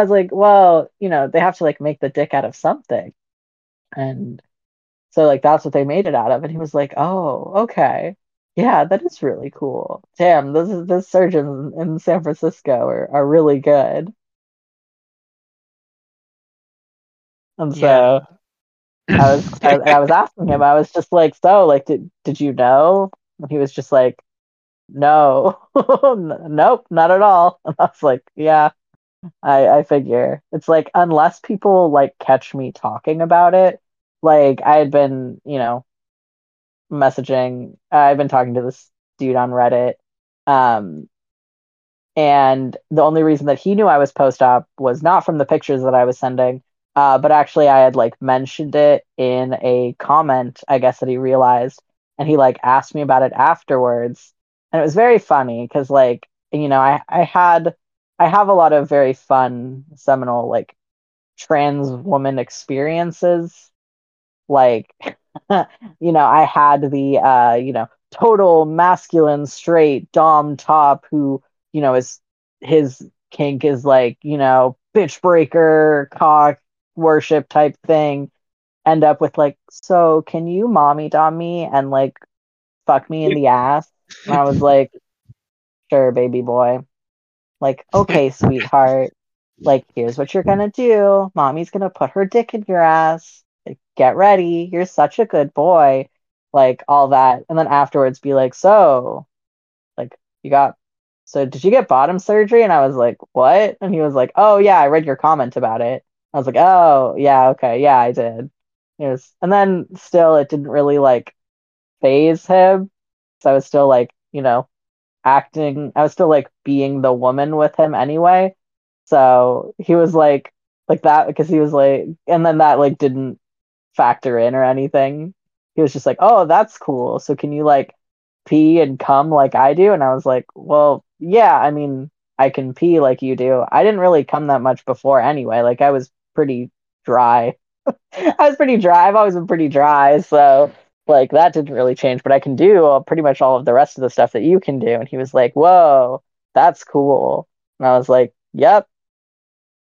was like, Well, you know, they have to like make the dick out of something. And so like that's what they made it out of. And he was like, Oh, okay. Yeah, that is really cool. Damn, those the surgeons in San Francisco are, are really good. And so yeah. I was I, I was asking him, I was just like, so like did did you know? And he was just like, No, nope, not at all. And I was like, Yeah, I I figure. It's like unless people like catch me talking about it, like I had been, you know, messaging. I've been talking to this dude on Reddit. Um, and the only reason that he knew I was post op was not from the pictures that I was sending, uh, but actually I had like mentioned it in a comment, I guess that he realized, and he like asked me about it afterwards, and it was very funny because like you know I I had I have a lot of very fun seminal like trans woman experiences, like you know I had the uh you know total masculine straight dom top who you know is his kink is like you know bitch breaker cock worship type thing end up with like so can you mommy dom me and like fuck me in the ass? And i was like sure baby boy. Like okay sweetheart. Like here's what you're gonna do. Mommy's gonna put her dick in your ass get ready you're such a good boy like all that. And then afterwards be like so like you got so did you get bottom surgery? And i was like what? And he was like oh yeah i read your comment about it. I was like oh yeah okay yeah i did. It was and then still it didn't really like phase him. So i was still like you know acting i was still like being the woman with him anyway. So he was like like that because he was like and then that like didn't factor in or anything. He was just like oh that's cool. So can you like pee and come like i do? And i was like well yeah i mean i can pee like you do. I didn't really come that much before anyway. Like i was pretty dry. I was pretty dry. I've always been pretty dry so like that didn't really change. But i can do pretty much all of the rest of the stuff that you can do. And he was like whoa that's cool. And i was like yep.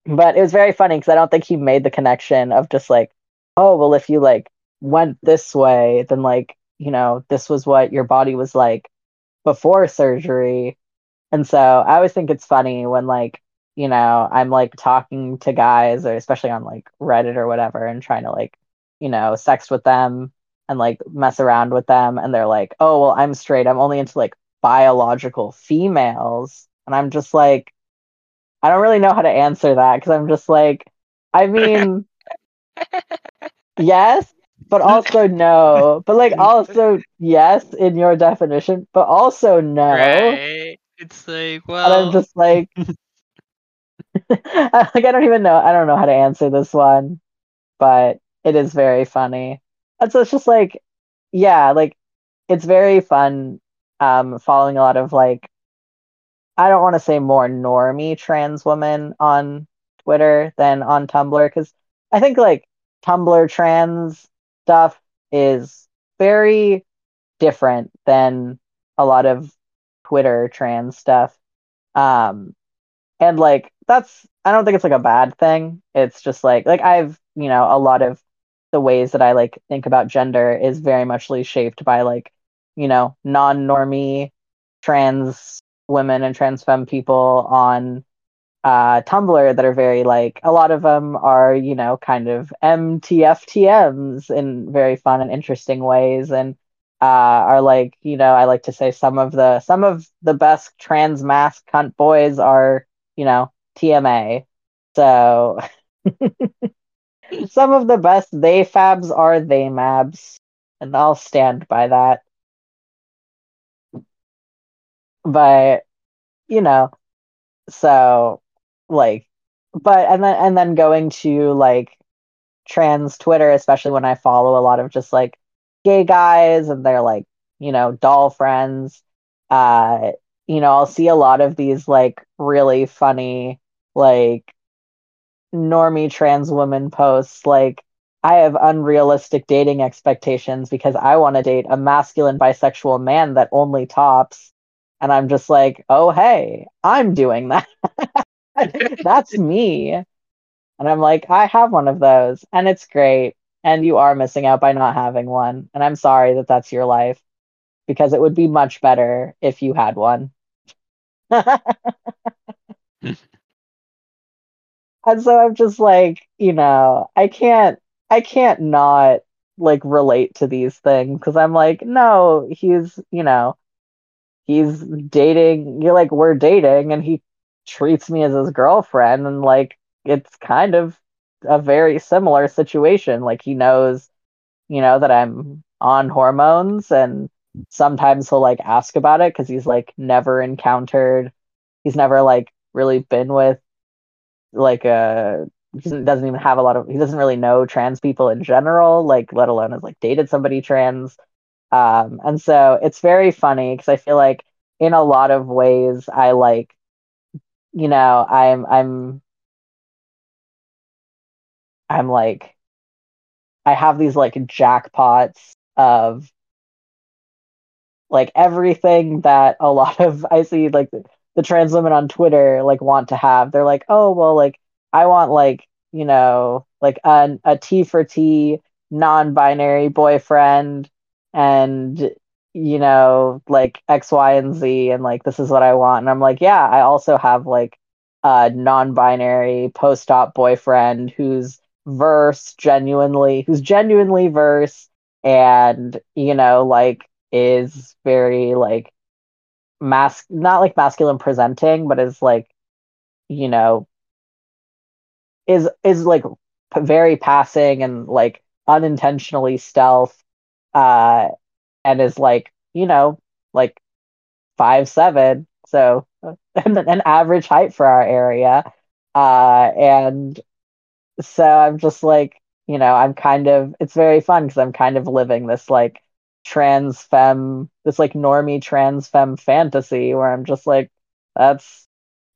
But it was very funny because i don't think he made the connection of just like oh well if you like went this way then like you know this was what your body was like before surgery. And so i always think it's funny when like you know i'm like talking to guys or especially on like reddit or whatever and trying to like you know sex with them and like mess around with them and they're like oh well i'm straight. I'm only into like biological females. And i'm just like i don't really know how to answer that because i'm just like i mean yes but also no. But like also yes in your definition but also no. Right. It's like, and i'm just like like i don't even know i don't know how to answer this one but it is very funny. And so it's just like yeah like it's very fun um following a lot of like i don't want to say more normie trans women on twitter than on tumblr because i think like tumblr trans stuff is very different than a lot of twitter trans stuff. Um and like that's i don't think it's like a bad thing. It's just like like i've you know a lot of the ways that i like think about gender is very muchly shaped by like you know non-normie trans women and trans femme people on uh, Tumblr that are very like a lot of them are you know kind of MTFTMs in very fun and interesting ways, and uh, are like you know I like to say some of the some of the best trans mask cunt boys are you know TMA, so some of the best they fabs are they mabs, and I'll stand by that. But you know, so like but and then and then going to like trans Twitter, especially when I follow a lot of just like gay guys and they're like, you know, doll friends. Uh, you know, I'll see a lot of these like really funny, like normie trans woman posts like I have unrealistic dating expectations because I want to date a masculine bisexual man that only tops. And I'm just like, oh, hey, I'm doing that. That's me. And I'm like, I have one of those and it's great. And you are missing out by not having one. And I'm sorry that that's your life because it would be much better if you had one. and so I'm just like, you know, I can't, I can't not like relate to these things because I'm like, no, he's, you know, he's dating, you're like, we're dating and he treats me as his girlfriend and like it's kind of a very similar situation. Like he knows you know that i'm on hormones and sometimes he'll like ask about it because he's like never encountered he's never like really been with like a he doesn't even have a lot of he doesn't really know trans people in general like let alone has like dated somebody trans. Um and so it's very funny because i feel like in a lot of ways i like you know, I'm I'm I'm like I have these like jackpots of like everything that a lot of I see like the, trans women on Twitter like want to have. They're like, oh well, like I want like you know like a a T for T non-binary boyfriend and you know, like X, Y, and Z, and like this is what I want. And I'm like, yeah, I also have like a non-binary post-op boyfriend who's verse genuinely, who's genuinely verse, and you know, like is very like mask, not like masculine presenting, but is like, you know, is is like very passing and like unintentionally stealth. Uh, and is like you know like five seven so an average height for our area. Uh and so i'm just like you know i'm kind of it's very fun because i'm kind of living this like trans femme this like normie trans femme fantasy where i'm just like that's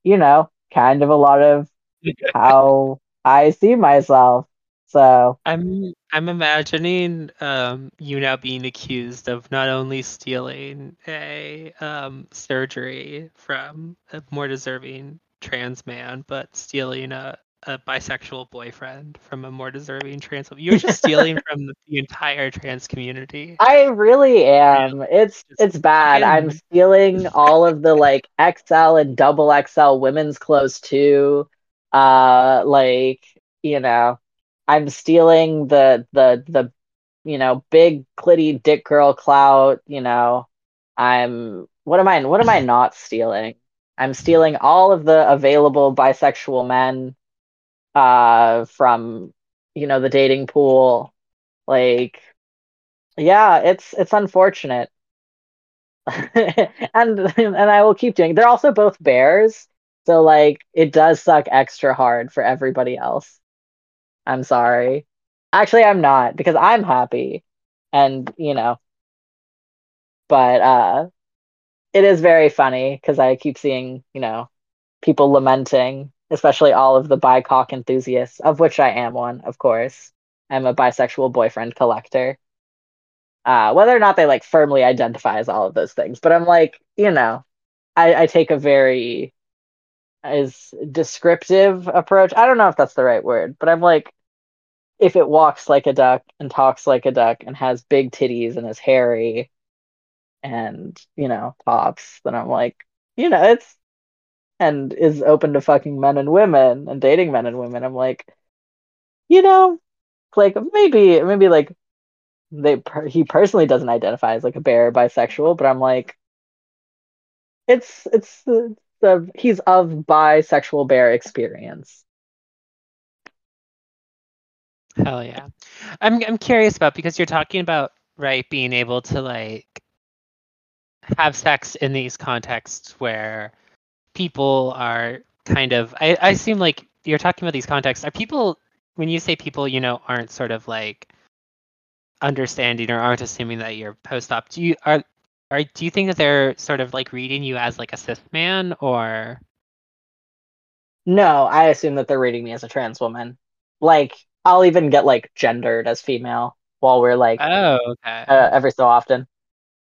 you know kind of a lot of how i see myself so I'm I'm imagining um, you now being accused of not only stealing a um, surgery from a more deserving trans man, but stealing a, a bisexual boyfriend from a more deserving trans. You're just stealing from the, the, entire trans community. I really am. Yeah. It's it's bad. I'm stealing all of the like XL and double XL women's clothes too. Uh, like you know I'm stealing the the the you know big clitty dick girl clout. You know, I'm what am I what am I not stealing? I'm stealing all of the available bisexual men uh from you know the dating pool. Like, yeah, it's it's unfortunate. and and I will keep doing. They're also both bears, so like it does suck extra hard for everybody else. I'm sorry. Actually, I'm not because I'm happy. And, you know, but uh it is very funny because I keep seeing, you know, people lamenting, especially all of the bicock enthusiasts, of which I am one, of course. I'm a bisexual boyfriend collector. Uh, whether or not they like firmly identify as all of those things, but I'm like, you know, I, I take a very is descriptive approach. I don't know if that's the right word, but I'm like, if it walks like a duck and talks like a duck and has big titties and is hairy and, you know, pops, then I'm like, you know, it's, and is open to fucking men and women and dating men and women. I'm like, you know, like maybe maybe like they he personally doesn't identify as like a bear bisexual, but I'm like, it's it's the, he's of bisexual bear experience. Hell yeah. I'm I'm curious about because you're talking about right being able to like have sex in these contexts where people are kind of I, I seem like you're talking about these contexts. Are people when you say people, you know, aren't sort of like understanding or aren't assuming that you're post op, do you are do you think that they're sort of like reading you as like a cis man or No, I assume that they're reading me as a trans woman. Like I'll even get like gendered as female while we're like Oh, okay. uh, every so often.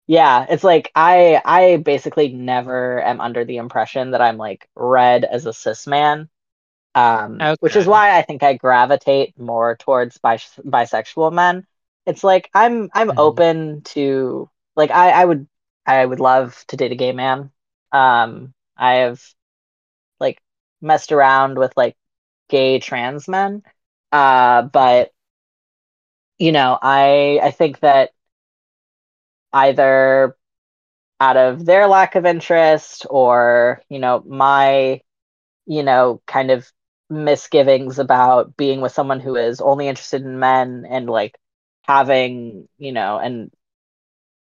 Yeah, it's like I I basically never am under the impression that I'm like read as a cis man. Um, which is why I think I gravitate more towards bis- bisexual men. It's like I'm I'm Mhm. open to like I I would I would love to date a gay man. Um, I have like messed around with like gay trans men. Uh, but you know, I I think that either out of their lack of interest or, you know, my, you know, kind of misgivings about being with someone who is only interested in men and like having, you know, and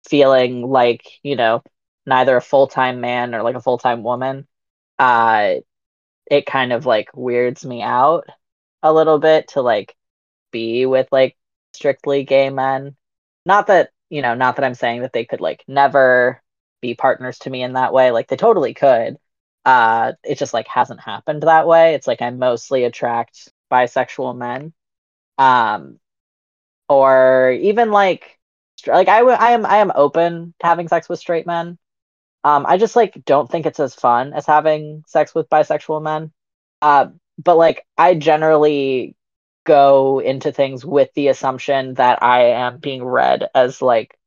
feeling like, you know, neither a full-time man or like a full-time woman, uh it kind of like weirds me out a little bit to like be with like strictly gay men. Not that, you know, not that I'm saying that they could like never be partners to me in that way. Like they totally could. Uh it just like hasn't happened that way. It's like I mostly attract bisexual men. Um or even like str- like I w- I am I am open to having sex with straight men. Um I just like don't think it's as fun as having sex with bisexual men. Uh but like I generally go into things with the assumption that I am being read as like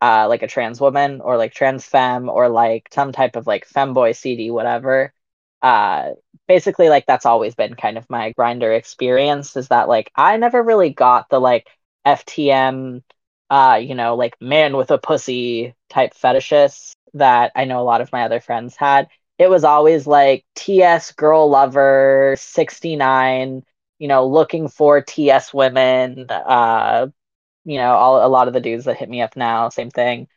uh like a trans woman or like trans femme or like some type of like femboy CD whatever. Uh basically like that's always been kind of my Grindr experience is that like I never really got the like FTM uh you know like man with a pussy type fetishes that I know a lot of my other friends had. It was always like TS girl lover 69 you know, looking for TS women. Uh, you know, all a lot of the dudes that hit me up now, same thing.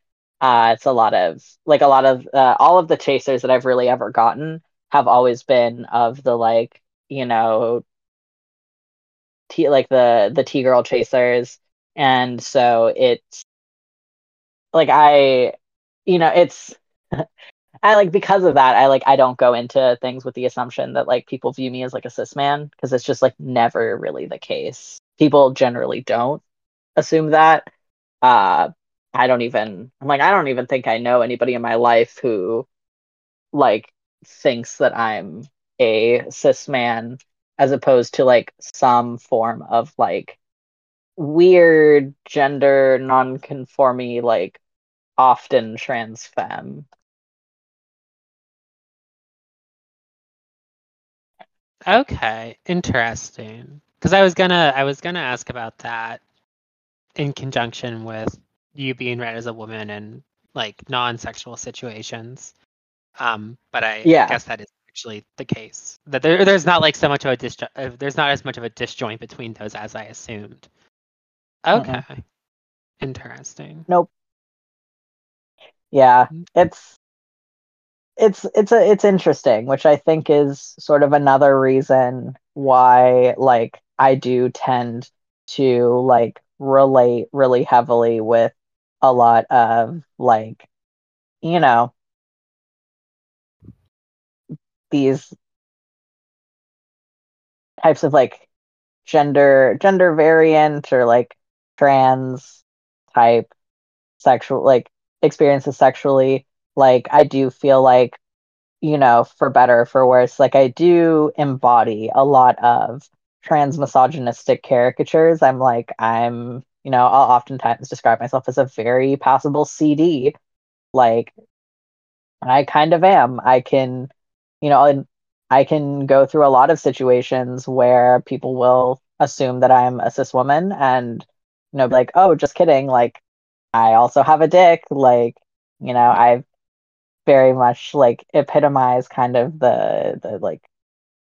Uh, it's a lot of like a lot of uh, all of the chasers that I've really ever gotten have always been of the like, you know, T like the the T girl chasers, and so it's like I, you know, it's I like because of that, I like I don't go into things with the assumption that like people view me as like a cis man because it's just like never really the case. People generally don't assume that. Uh I don't even I'm like I don't even think I know anybody in my life who like thinks that I'm a cis man as opposed to like some form of like weird gender non-conforming like often trans femme. Okay, interesting. Because I was gonna I was gonna ask about that in conjunction with you being read as a woman in like non-sexual situations. Um, but I, Yeah. guess that is actually the case. That there there's not like so much of a dis uh, there's not as much of a disjoint between those as I assumed. Okay. Mhm. Interesting. Nope. Yeah, Mm. it's it's it's a it's interesting, which I think is sort of another reason why like I do tend to like relate really heavily with a lot of like you know these types of like gender gender variant or like trans type sexual like experiences sexually like i do feel like you know for better or for worse like i do embody a lot of trans misogynistic caricatures. I'm like i'm you know i'll oftentimes describe myself as a very passable cd like i kind of am. I can you know, I can go through a lot of situations where people will assume that I'm a cis woman and, you know, like, oh, just kidding. Like, I also have a dick. Like, you know, I've very much like epitomized kind of the, the like,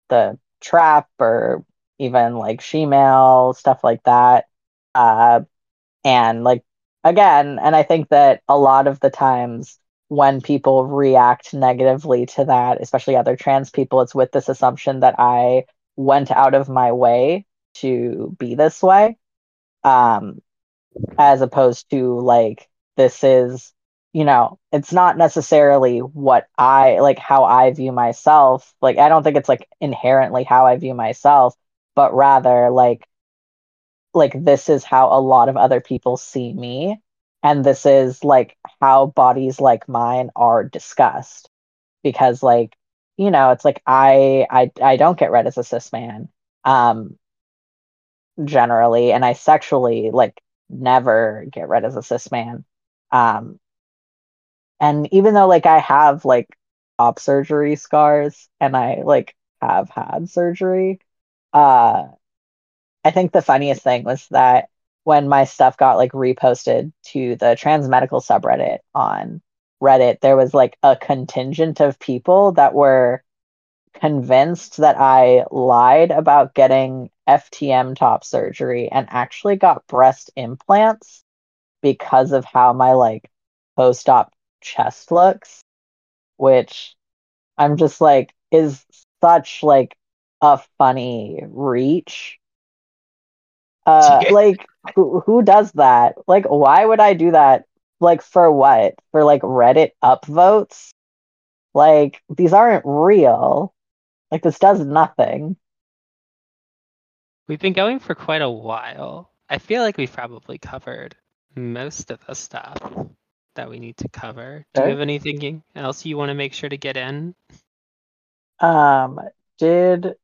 the trap or even like shemale, stuff like that. Uh, and like, again, and I think that a lot of the times, when people react negatively to that, especially other trans people, it's with this assumption that I went out of my way to be this way. Um, as opposed to like, this is, you know, it's not necessarily what I like, how I view myself. Like, I don't think it's like inherently how I view myself, but rather like, like this is how a lot of other people see me and this is like how bodies like mine are discussed because like you know it's like i i, I don't get read as a cis man um generally and i sexually like never get read as a cis man. Um and even though like i have like op surgery scars and i like have had surgery uh i think the funniest thing was that when my stuff got like reposted to the trans medical subreddit on Reddit, there was like a contingent of people that were convinced that I lied about getting FTM top surgery and actually got breast implants because of how my like post op chest looks, which I'm just like is such like a funny reach. Uh, like who who does that? Like, why would I do that? Like, for what? For like Reddit upvotes? Like, these aren't real. Like, this does nothing. We've been going for quite a while. I feel like we've probably covered most of the stuff that we need to cover. Do you have anything else you want to make sure to get in? Um, did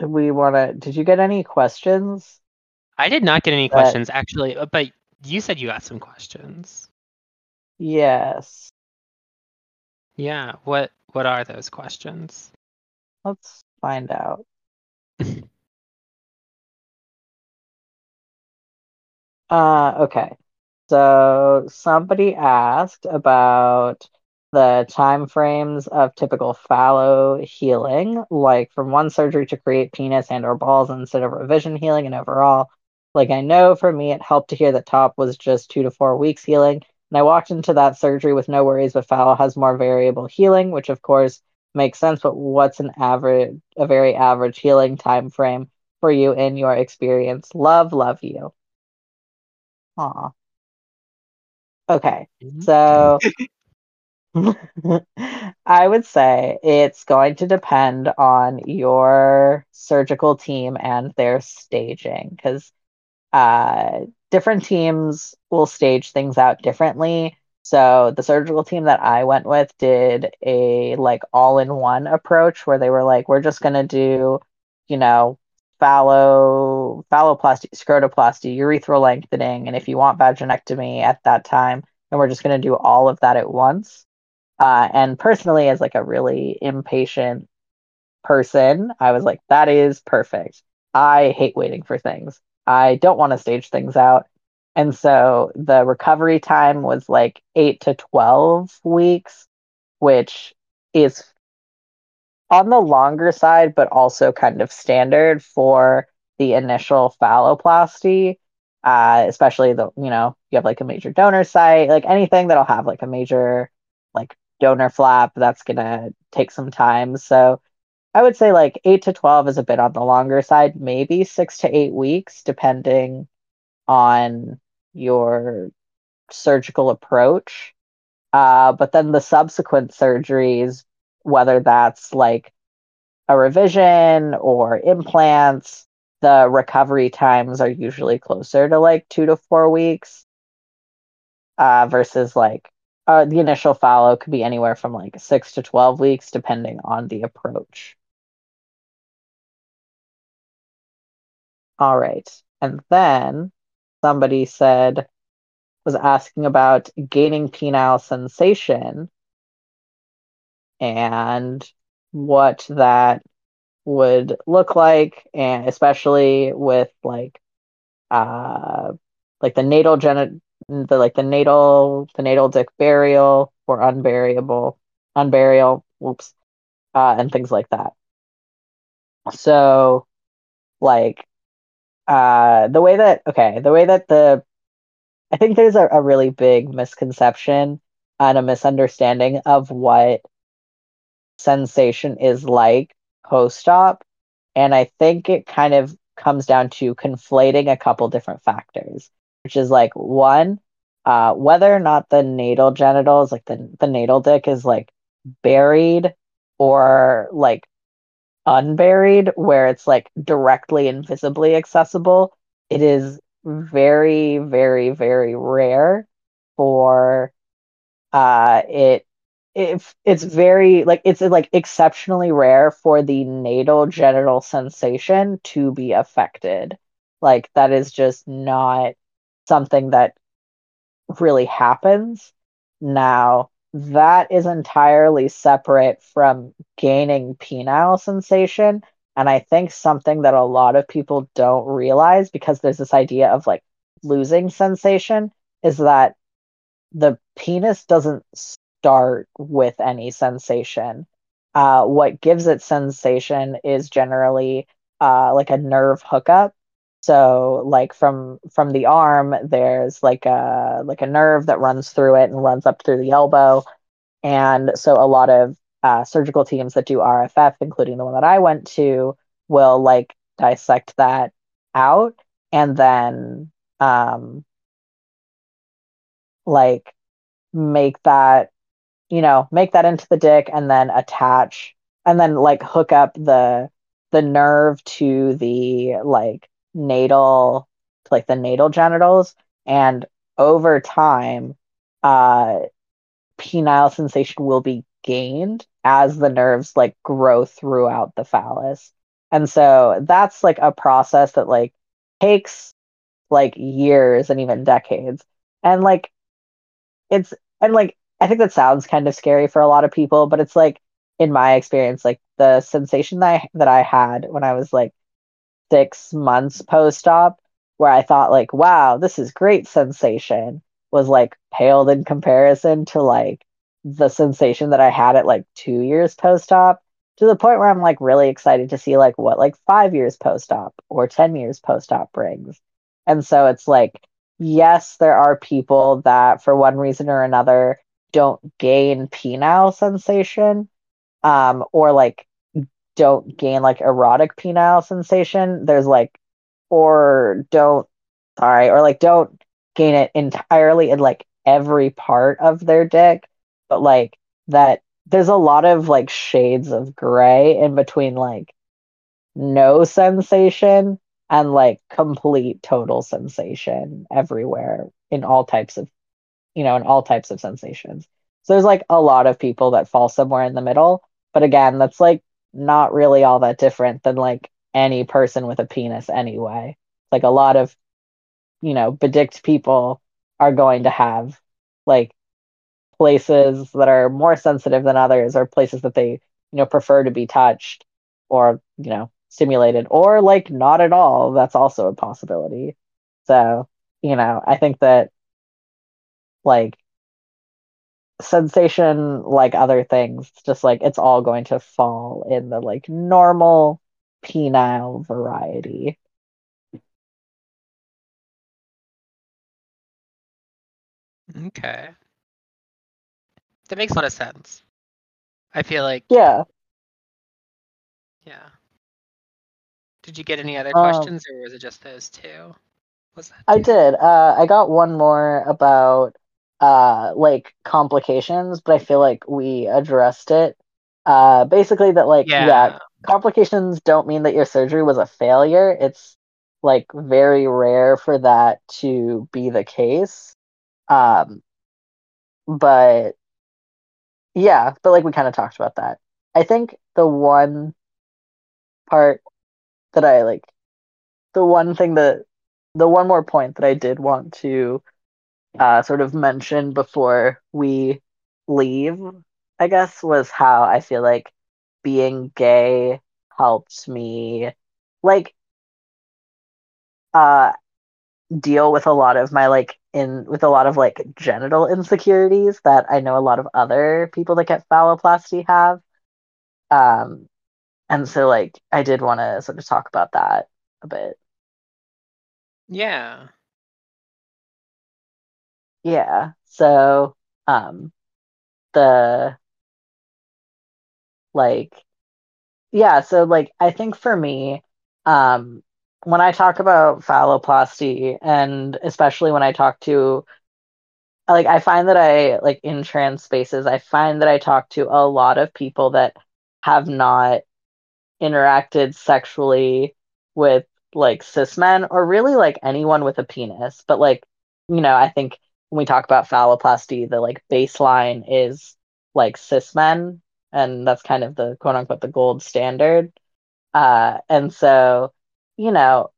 we want to? Did you get any questions? I did not get any questions actually, uh, but you said you got some questions. Yes. Yeah. What What are those questions? Let's find out. uh, okay. So somebody asked about the time frames of typical phallo healing, like from one surgery to create penis and or balls instead of revision healing and overall. Like I know for me, it helped to hear that top was just two to four weeks healing, and I walked into that surgery with no worries. But phallo has more variable healing, which of course makes sense. But what's an average, a very average healing time frame for you in your experience? Love, love you. Aw. Okay, mm-hmm. so I would say it's going to depend on your surgical team and their staging because uh, different teams will stage things out differently. So the surgical team that I went with did a like all-in-one approach where they were like, we're just gonna do, you know, phallo phalloplasty, scrotoplasty, urethral lengthening, and if you want vaginectomy at that time, then we're just gonna do all of that at once. Uh, and personally, as like a really impatient person, I was like, that is perfect. I hate waiting for things. I don't want to stage things out. And so the recovery time was like eight to 12 weeks, which is on the longer side, but also kind of standard for the initial phalloplasty. Uh, especially the, you know, you have like a major donor site, like anything that'll have like a major like donor flap, that's gonna take some time. So I would say like eight to 12 is a bit on the longer side, maybe six to eight weeks, depending on your surgical approach. Uh, but then the subsequent surgeries, whether that's like a revision or implants, the recovery times are usually closer to like two to four weeks uh, versus like uh, the initial phallo could be anywhere from like six to 12 weeks, depending on the approach. All right. And then somebody said, was asking about gaining penile sensation. And what that would look like, and especially with like uh like the natal gen the like the natal the natal dick burial or unburiable unburial whoops uh and things like that so like uh the way that okay the way that the i think there's a, a really big misconception and a misunderstanding of what sensation is like post-op. And i think it kind of comes down to conflating a couple different factors which is like one uh whether or not the natal genitals like the, the natal dick is like buried or like unburied where it's like directly and visibly accessible it is very very very rare for uh it if it's very like it's like exceptionally rare for the natal genital sensation to be affected. Like that is just not something that really happens. Now that is entirely separate from gaining penile sensation. And I think something that a lot of people don't realize because there's this idea of like losing sensation is that the penis doesn't start with any sensation. Uh, what gives it sensation is generally uh, like a nerve hookup. So like from from the arm, there's like a like a nerve that runs through it and runs up through the elbow. And so a lot of uh, surgical teams that do RFF, including the one that I went to, will like dissect that out and then um like make that you know make that into the dick and then attach and then like hook up the the nerve to the like natal like the natal genitals. And over time uh penile sensation will be gained as the nerves like grow throughout the phallus. And so that's like a process that like takes like years and even decades. And like it's and like i think that sounds kind of scary for a lot of people but it's like in my experience like the sensation that I, that I had when i was like six months post-op where I thought like, wow, this is great sensation was like paled in comparison to like the sensation that I had at like two years post-op to the point where I'm like really excited to see like what like five years post-op or 10 years post-op brings. And so it's like, yes, there are people that for one reason or another don't gain penile sensation um, or like don't gain like erotic penile sensation. There's like, or don't, sorry, or like don't gain it entirely in like every part of their dick, but like that there's a lot of like shades of gray in between like no sensation and like complete total sensation everywhere in all types of you know in all types of sensations so there's like a lot of people that fall somewhere in the middle but again that's like not really all that different than like any person with a penis anyway. Like a lot of, you know, bedicked people are going to have like places that are more sensitive than others or places that they, you know, prefer to be touched or, you know, stimulated or like not at all. That's also a possibility. So, you know, I think that like sensation like other things just like it's all going to fall in the like normal penile variety. Okay. That makes a lot of sense. I feel like yeah. Yeah. Did you get any other Um, questions or was it just those two? Was that i did. Uh i got one more about uh like complications but i feel like we addressed it uh basically that like yeah yeah complications don't mean that your surgery was a failure. It's like very rare for that to be the case. Um, but yeah, but like we kind of talked about that. I think the one part that I like, the one thing that, the one more point that I did want to uh, sort of mention before we leave, I guess, was how I feel like being gay helped me like uh deal with a lot of my like in with a lot of like genital insecurities that I know a lot of other people that get phalloplasty have. Um and so like I did want to sort of talk about that a bit. Yeah. Yeah. So um the like yeah, so like I think for me um when I talk about phalloplasty, and especially when I talk to, like, I find that I, like, in trans spaces, I find that I talk to a lot of people that have not interacted sexually with, like, cis men or really, like, anyone with a penis. But, like, you know, I think when we talk about phalloplasty, the, like, baseline is, like, cis men, and that's kind of the quote unquote the gold standard. Uh, and so, you know,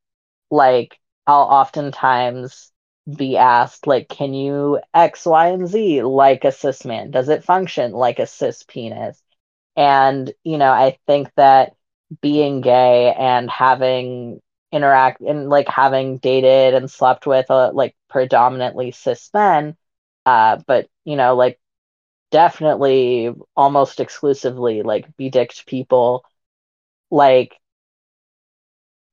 like I'll oftentimes be asked, like, can you X, Y, and Z like a cis man? Does it function like a cis penis? And, you know, I think that being gay and having interact and like having dated and slept with uh, like predominantly cis men, uh, but you know, like definitely almost exclusively like bedicked people, like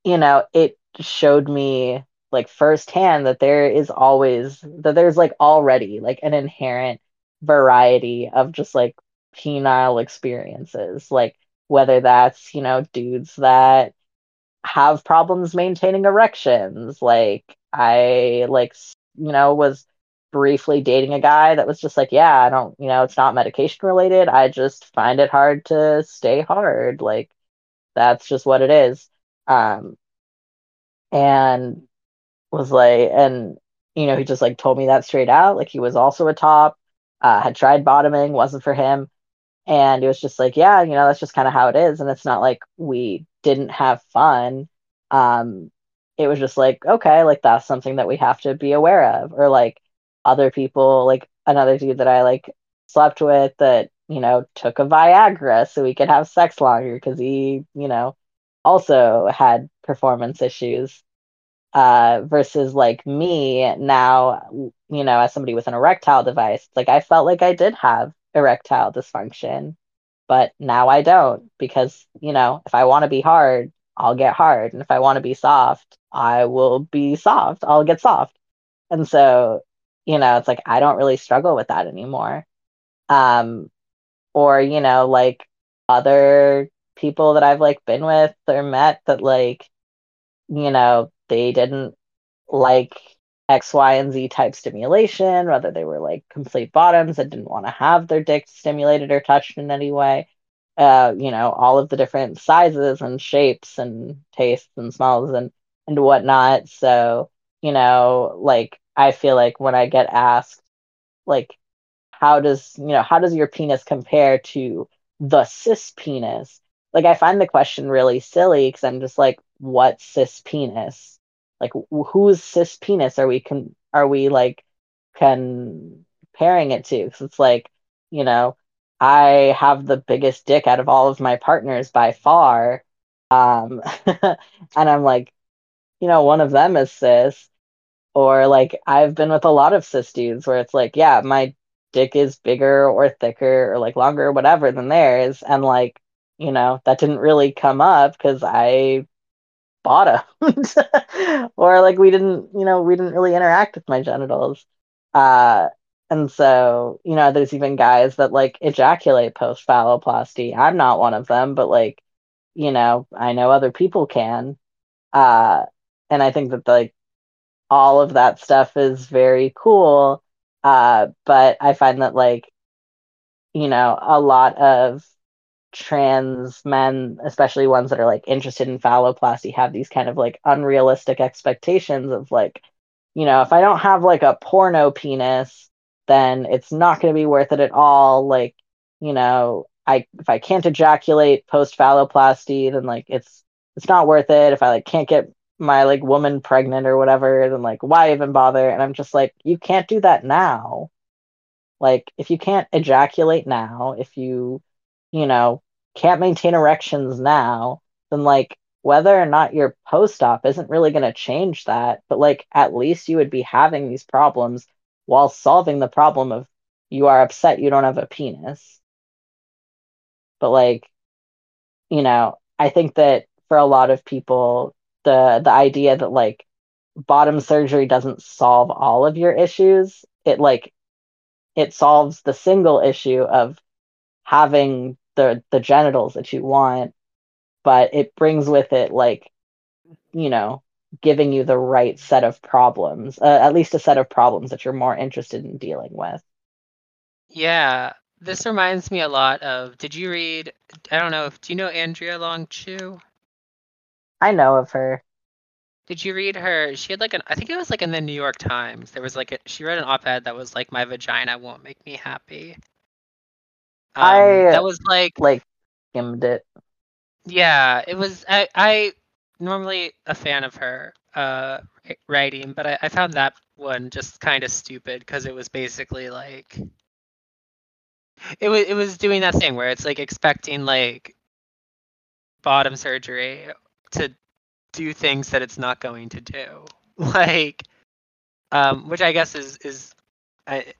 you know, it showed me like firsthand that there is always that there's like already like an inherent variety of just like penile experiences. Like whether that's you know dudes that have problems maintaining erections like i like you know was briefly dating a guy that was just like yeah i don't you know it's not medication related i just find it hard to stay hard like that's just what it is um and was like, and you know, he just like told me that straight out. Like he was also a top, uh, had tried bottoming, wasn't for him. And it was just like, yeah, you know, that's just kind of how it is. And it's not like we didn't have fun. Um, it was just like, okay, like that's something that we have to be aware of. Or like other people, like another dude that I like slept with that, you know, took a Viagra so we could have sex longer because he, you know, also had performance issues uh, versus like me now, you know, as somebody with an erectile device, like I felt like I did have erectile dysfunction, but now I don't because, you know, if I want to be hard, I'll get hard. And if I want to be soft, I will be soft. I'll get soft. And so, you know, it's like I don't really struggle with that anymore. Um, or, you know, like other people that I've like been with or met that like, you know, they didn't like X, Y, and Z type stimulation, whether they were like complete bottoms that didn't want to have their dick stimulated or touched in any way. Uh, you know, all of the different sizes and shapes and tastes and smells and and whatnot. So, you know, like I feel like when I get asked, like, how does you know how does your penis compare to the cis penis? Like I find the question really silly because I'm just like, what cis penis? Like whose cis penis are we can are we like comparing it to? Because it's like, you know, I have the biggest dick out of all of my partners by far. Um, and I'm like, you know, one of them is cis. Or like I've been with a lot of cis dudes where it's like, yeah, my dick is bigger or thicker or like longer or whatever than theirs. And like you know, that didn't really come up because I bottomed. or like we didn't, you know, we didn't really interact with my genitals. Uh and so, you know, there's even guys that like ejaculate post phalloplasty. I'm not one of them, but like, you know, I know other people can. Uh and I think that like all of that stuff is very cool. Uh, but I find that like, you know, a lot of trans men, especially ones that are like interested in phalloplasty, have these kind of like unrealistic expectations of like, you know, if I don't have like a porno penis, then it's not going to be worth it at all. Like, you know, I if I can't ejaculate post phalloplasty, then like it's it's not worth it. If I like can't get my like woman pregnant or whatever, then like why even bother? And I'm just like, you can't do that now. Like if you can't ejaculate now, if you you know, can't maintain erections now, then like whether or not you're post-op isn't really going to change that, but like at least you would be having these problems while solving the problem of you are upset you don't have a penis. But like you know, I think that for a lot of people the the idea that like bottom surgery doesn't solve all of your issues, it like it solves the single issue of having the the genitals that you want but it brings with it like you know giving you the right set of problems uh, at least a set of problems that you're more interested in dealing with Yeah, this reminds me a lot of. Did you read? I don't know if. Do you know Andrea Long Chu? i know of her Did you read her? She had like an. I think it was like in the New York Times. There was like a, she read an op-ed that was like, "My vagina won't make me happy." Um, I- that was like like skimmed it Yeah, it was. I I normally a fan of her uh writing, but I, I found that one just kind of stupid because it was basically like it was it was doing that thing where it's like expecting like bottom surgery to do things that it's not going to do, like um, which I guess is is I,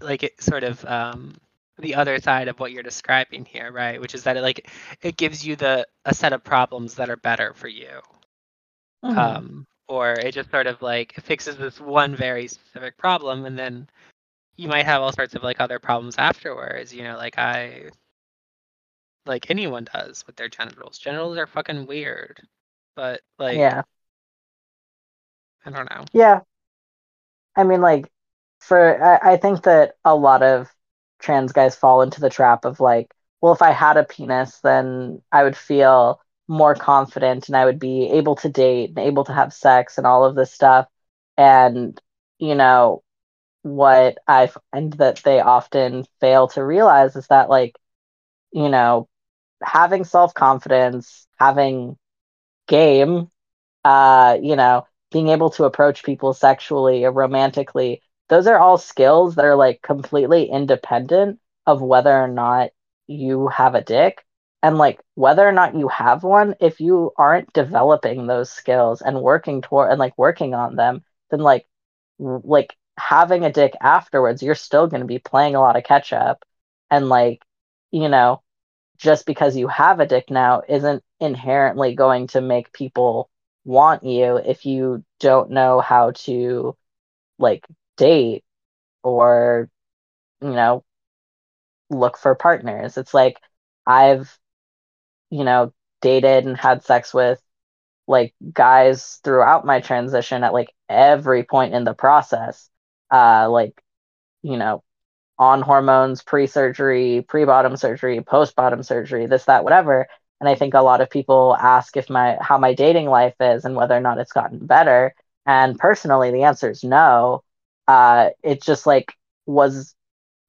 like it sort of um the other side of what you're describing here, right? Which is that it like it gives you the a set of problems that are better for you. Mhm. Um or it just sort of like it fixes this one very specific problem and then you might have all sorts of like other problems afterwards, you know, like I like anyone does with their genitals. Genitals are fucking weird. But like yeah I don't know. Yeah. I mean, like, for I, I think that a lot of trans guys fall into the trap of like, well, if I had a penis, then I would feel more confident and I would be able to date and able to have sex and all of this stuff. And, you know, what I find that they often fail to realize is that, like, you know, having self confidence, having game, uh, you know, being able to approach people sexually or romantically, those are all skills that are like completely independent of whether or not you have a dick. And like whether or not you have one, if you aren't developing those skills and working toward and like working on them, then like like having a dick afterwards, you're still going to be playing a lot of catch up. And like, you know, just because you have a dick now isn't inherently going to make people want you if you don't know how to like date or you know look for partners. It's like i've you know dated and had sex with like guys throughout my transition at like every point in the process. Uh like you know on hormones pre-surgery pre-bottom surgery post-bottom surgery this that whatever. And i think a lot of people ask if my how my dating life is and whether or not it's gotten better. And personally the answer is no uh it just like was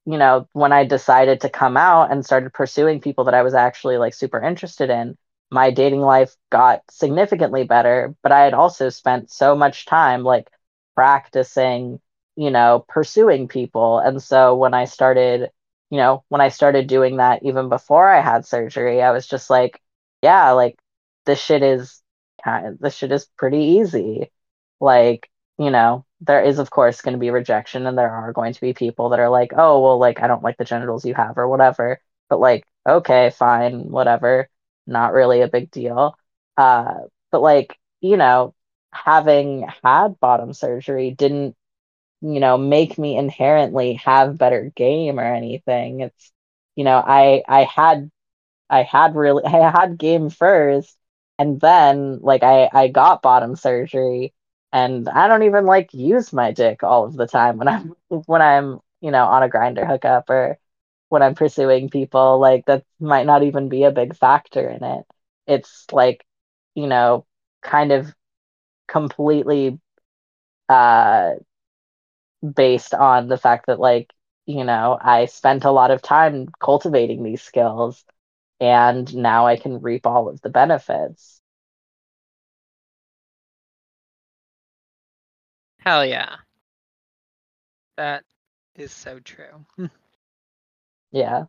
you know when i decided to come out and started pursuing people that i was actually like super interested in my dating life got significantly better but i had also spent so much time like practicing you know, pursuing people. And so when I started, you know, when I started doing that even before I had surgery, I was just like, yeah, like this shit is this shit is pretty easy. Like, you know, there is of course going to be rejection and there are going to be people that are like, "Oh, well like I don't like the genitals you have or whatever." But like, okay, fine, whatever. Not really a big deal. Uh but like, you know, having had bottom surgery didn't you know make me inherently have better game or anything it's you know i i had i had really i had game first and then like i i got bottom surgery and i don't even like use my dick all of the time when i'm when i'm you know on a Grindr hookup or when i'm pursuing people like that might not even be a big factor in it. It's like you know kind of completely uh based on the fact that like you know i spent a lot of time cultivating these skills and now i can reap all of the benefits Hell yeah. That is so true. yeah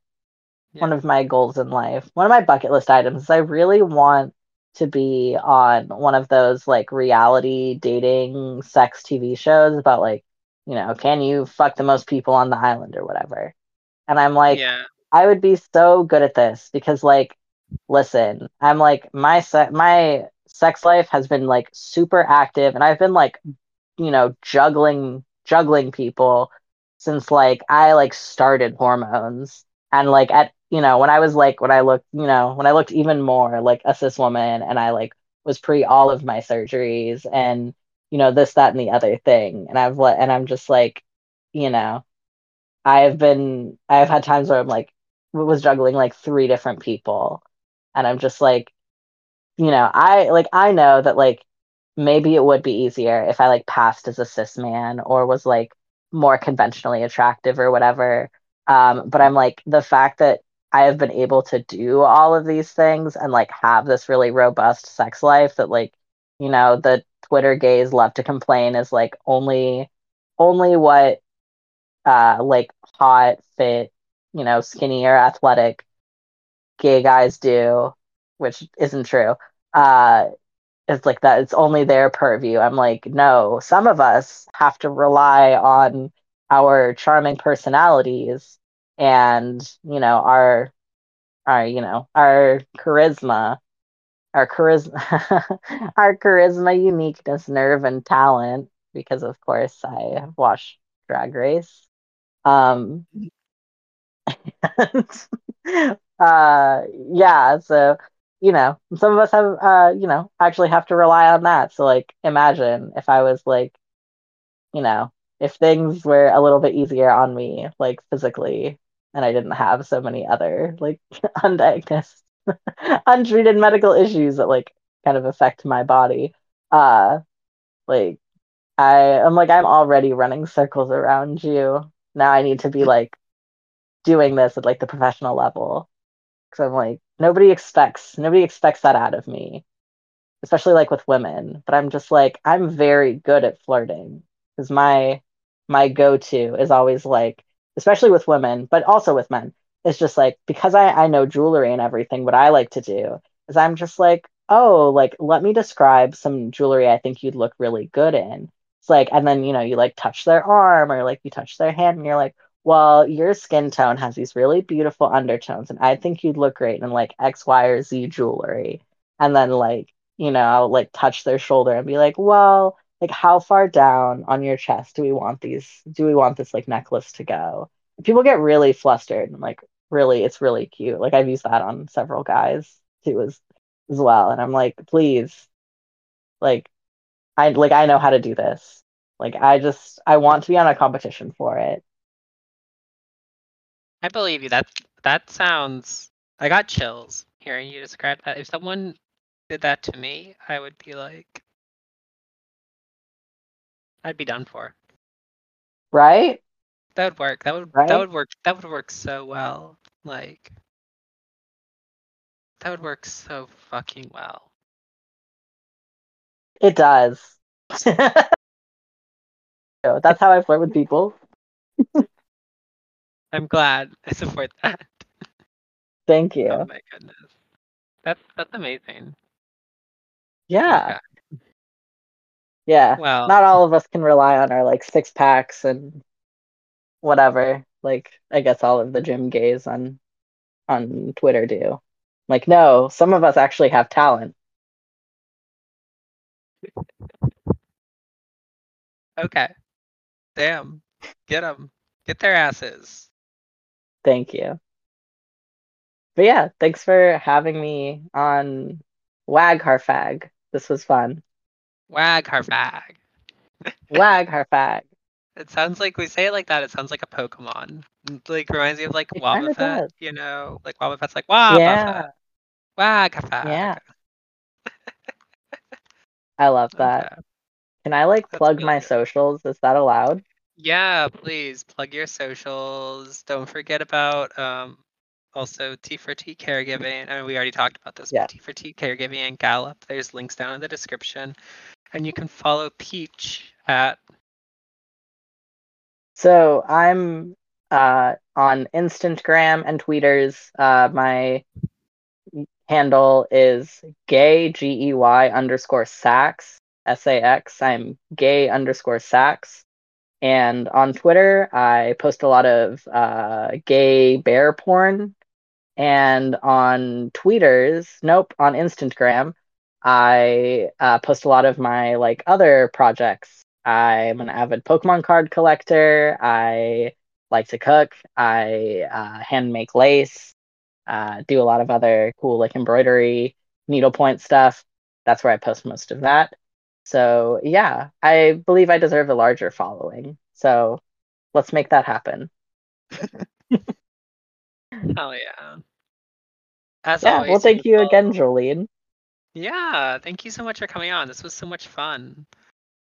one of my goals in life. One of my bucket list items is I really want to be on one of those like reality dating sex TV shows about like, you know, can you fuck the most people on the island or whatever. And I'm like, yeah. I would be so good at this because like listen, I'm like my se- my sex life has been like super active and I've been like you know juggling juggling people since like I like started hormones. And like at you know when I was like when I looked you know when I looked even more like a cis woman and I like was pre all of my surgeries and you know this that and the other thing. And I've let and I'm just like you know I've been I've had times where I'm like was juggling like three different people. And I'm just like you know I like I know that like maybe it would be easier if I like passed as a cis man or was like more conventionally attractive or whatever. Um, but I'm like the fact that I have been able to do all of these things and like have this really robust sex life that like, you know, the Twitter gays love to complain is like only only what uh like hot, fit, you know, skinny or athletic gay guys do, which isn't true. Uh it's like that it's only their purview. I'm like no some of us have to rely on our charming personalities and you know our our you know our charisma our charisma our charisma uniqueness nerve and talent because of course i have watched drag race. Um and, uh yeah so you know some of us have uh you know actually have to rely on that so like imagine if i was like you know if things were a little bit easier on me like physically and i didn't have so many other like undiagnosed untreated medical issues that like kind of affect my body uh like i i'm like i'm already running circles around you. Now i need to be like doing this at like the professional level because I'm like nobody expects nobody expects that out of me, especially like with women. But I'm just like I'm very good at flirting because my my go-to is always like, especially with women, but also with men. It's just like because I I know jewelry and everything. What I like to do is I'm just like, oh, like let me describe some jewelry I think you'd look really good in. It's like, and then you know you like touch their arm or like you touch their hand, and you're like well, your skin tone has these really beautiful undertones, and I think you'd look great in like X, Y, or Z jewelry. And then like, you know, I'll like touch their shoulder and be like, well, like how far down on your chest do we want these do we want this like necklace to go? People get really flustered and like really it's really cute. Like I've used that on several guys too as as well. And I'm like, please, like I like I know how to do this. Like I just I want to be on a competition for it. I believe you. That that sounds. I got chills hearing you describe that. If someone did that to me, I would be like, I'd be done for. Right? That would work. That would Right? that would work. That would work so well. Like that would work so fucking well. It does. So That's how I flirt with people. I'm glad. I support that. Thank you. Oh my goodness. That's that's amazing. Yeah. Okay. Yeah. Well, Not all of us can rely on our like six packs and whatever. Like I guess all of the gym gays on on Twitter do. Like no, some of us actually have talent. okay. Damn. Get them. Get their asses. Thank you. But yeah, thanks for having me on Wag Harfag. This was fun. Wag Harfag. Wag Harfag. It sounds like we say it like that. It sounds like a Pokemon. It, Like reminds me of like It Wobbuffet. You know, like Wobbuffet's like Wobbuffet. Yeah. Wag Harfag. Yeah. I love that. Okay. Can I like That's plug really my good. socials? Is that allowed? Yeah, please plug your socials. Don't forget about um also T for T caregiving. I mean, we already talked about this. Yeah. T for T caregiving and GALAP. There's links down in the description, and you can follow Peach at So I'm uh, on Instagram and Tweeters. Uh, my handle is gay G E Y underscore sax S A X. I'm gay underscore sax. And on Twitter, I post a lot of uh, gay bear porn. And on tweeters, nope, on Instagram, I uh, post a lot of my like other projects. I'm an avid Pokemon card collector. I like to cook. I uh, hand make lace. Uh, do a lot of other cool like embroidery, needlepoint stuff. That's where I post most of that. So yeah, I believe I deserve a larger following. So let's make that happen. Hell yeah. As yeah, always, well, thank you again, Jolene. Yeah, thank you so much for coming on. This was so much fun.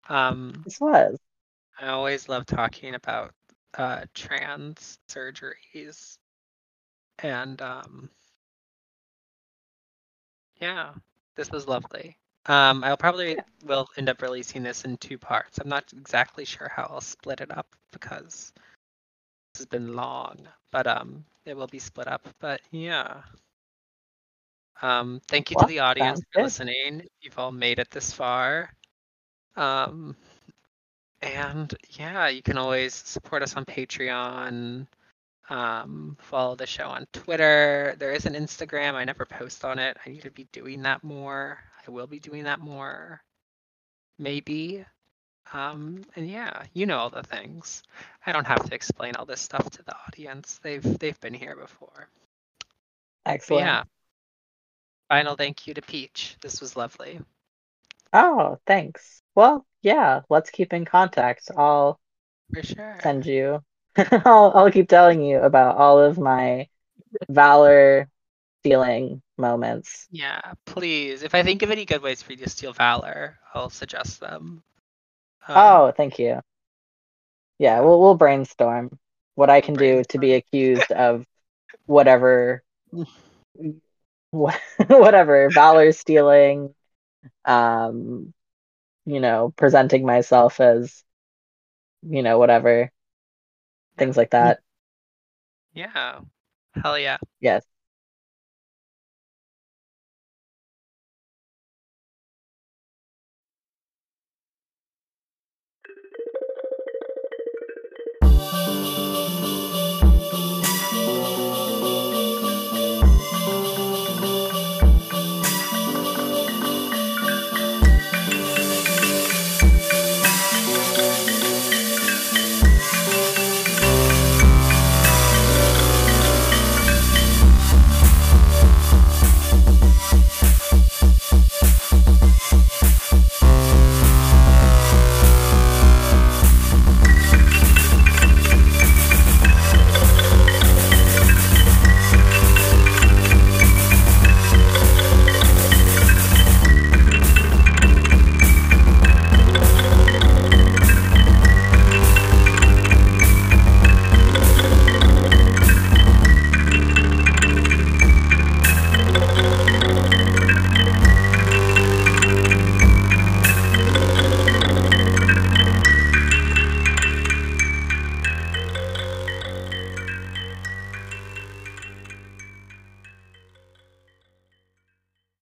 Um, This was. I always love talking about uh, trans surgeries, and um, yeah, this was lovely. Um, I'll probably Yeah. will end up releasing this in two parts. I'm not exactly sure how I'll split it up because this has been long, but um, it will be split up. But yeah. Um, thank you Well, to the audience for good. listening. You've all made it this far. Um, and yeah, you can always support us on Patreon. Um, follow the show on Twitter. There is an Instagram. I never post on it. I need to be doing that more. I will be doing that more. Maybe. Um, and yeah, you know all the things. I don't have to explain all this stuff to the audience. They've they've been here before. But Excellent. yeah. Final thank you to Peach. This was lovely. Oh, thanks. Well, yeah, let's keep in contact. I'll For sure. send you. I'll I'll keep telling you about all of my valor stealing moments. Yeah, please. If I think of any good ways for you to steal valor, I'll suggest them. Um, Oh, thank you. Yeah, we'll we'll brainstorm what I can do to be accused of whatever whatever valor stealing um you know presenting myself as you know whatever things like that yeah. Hell yeah. yes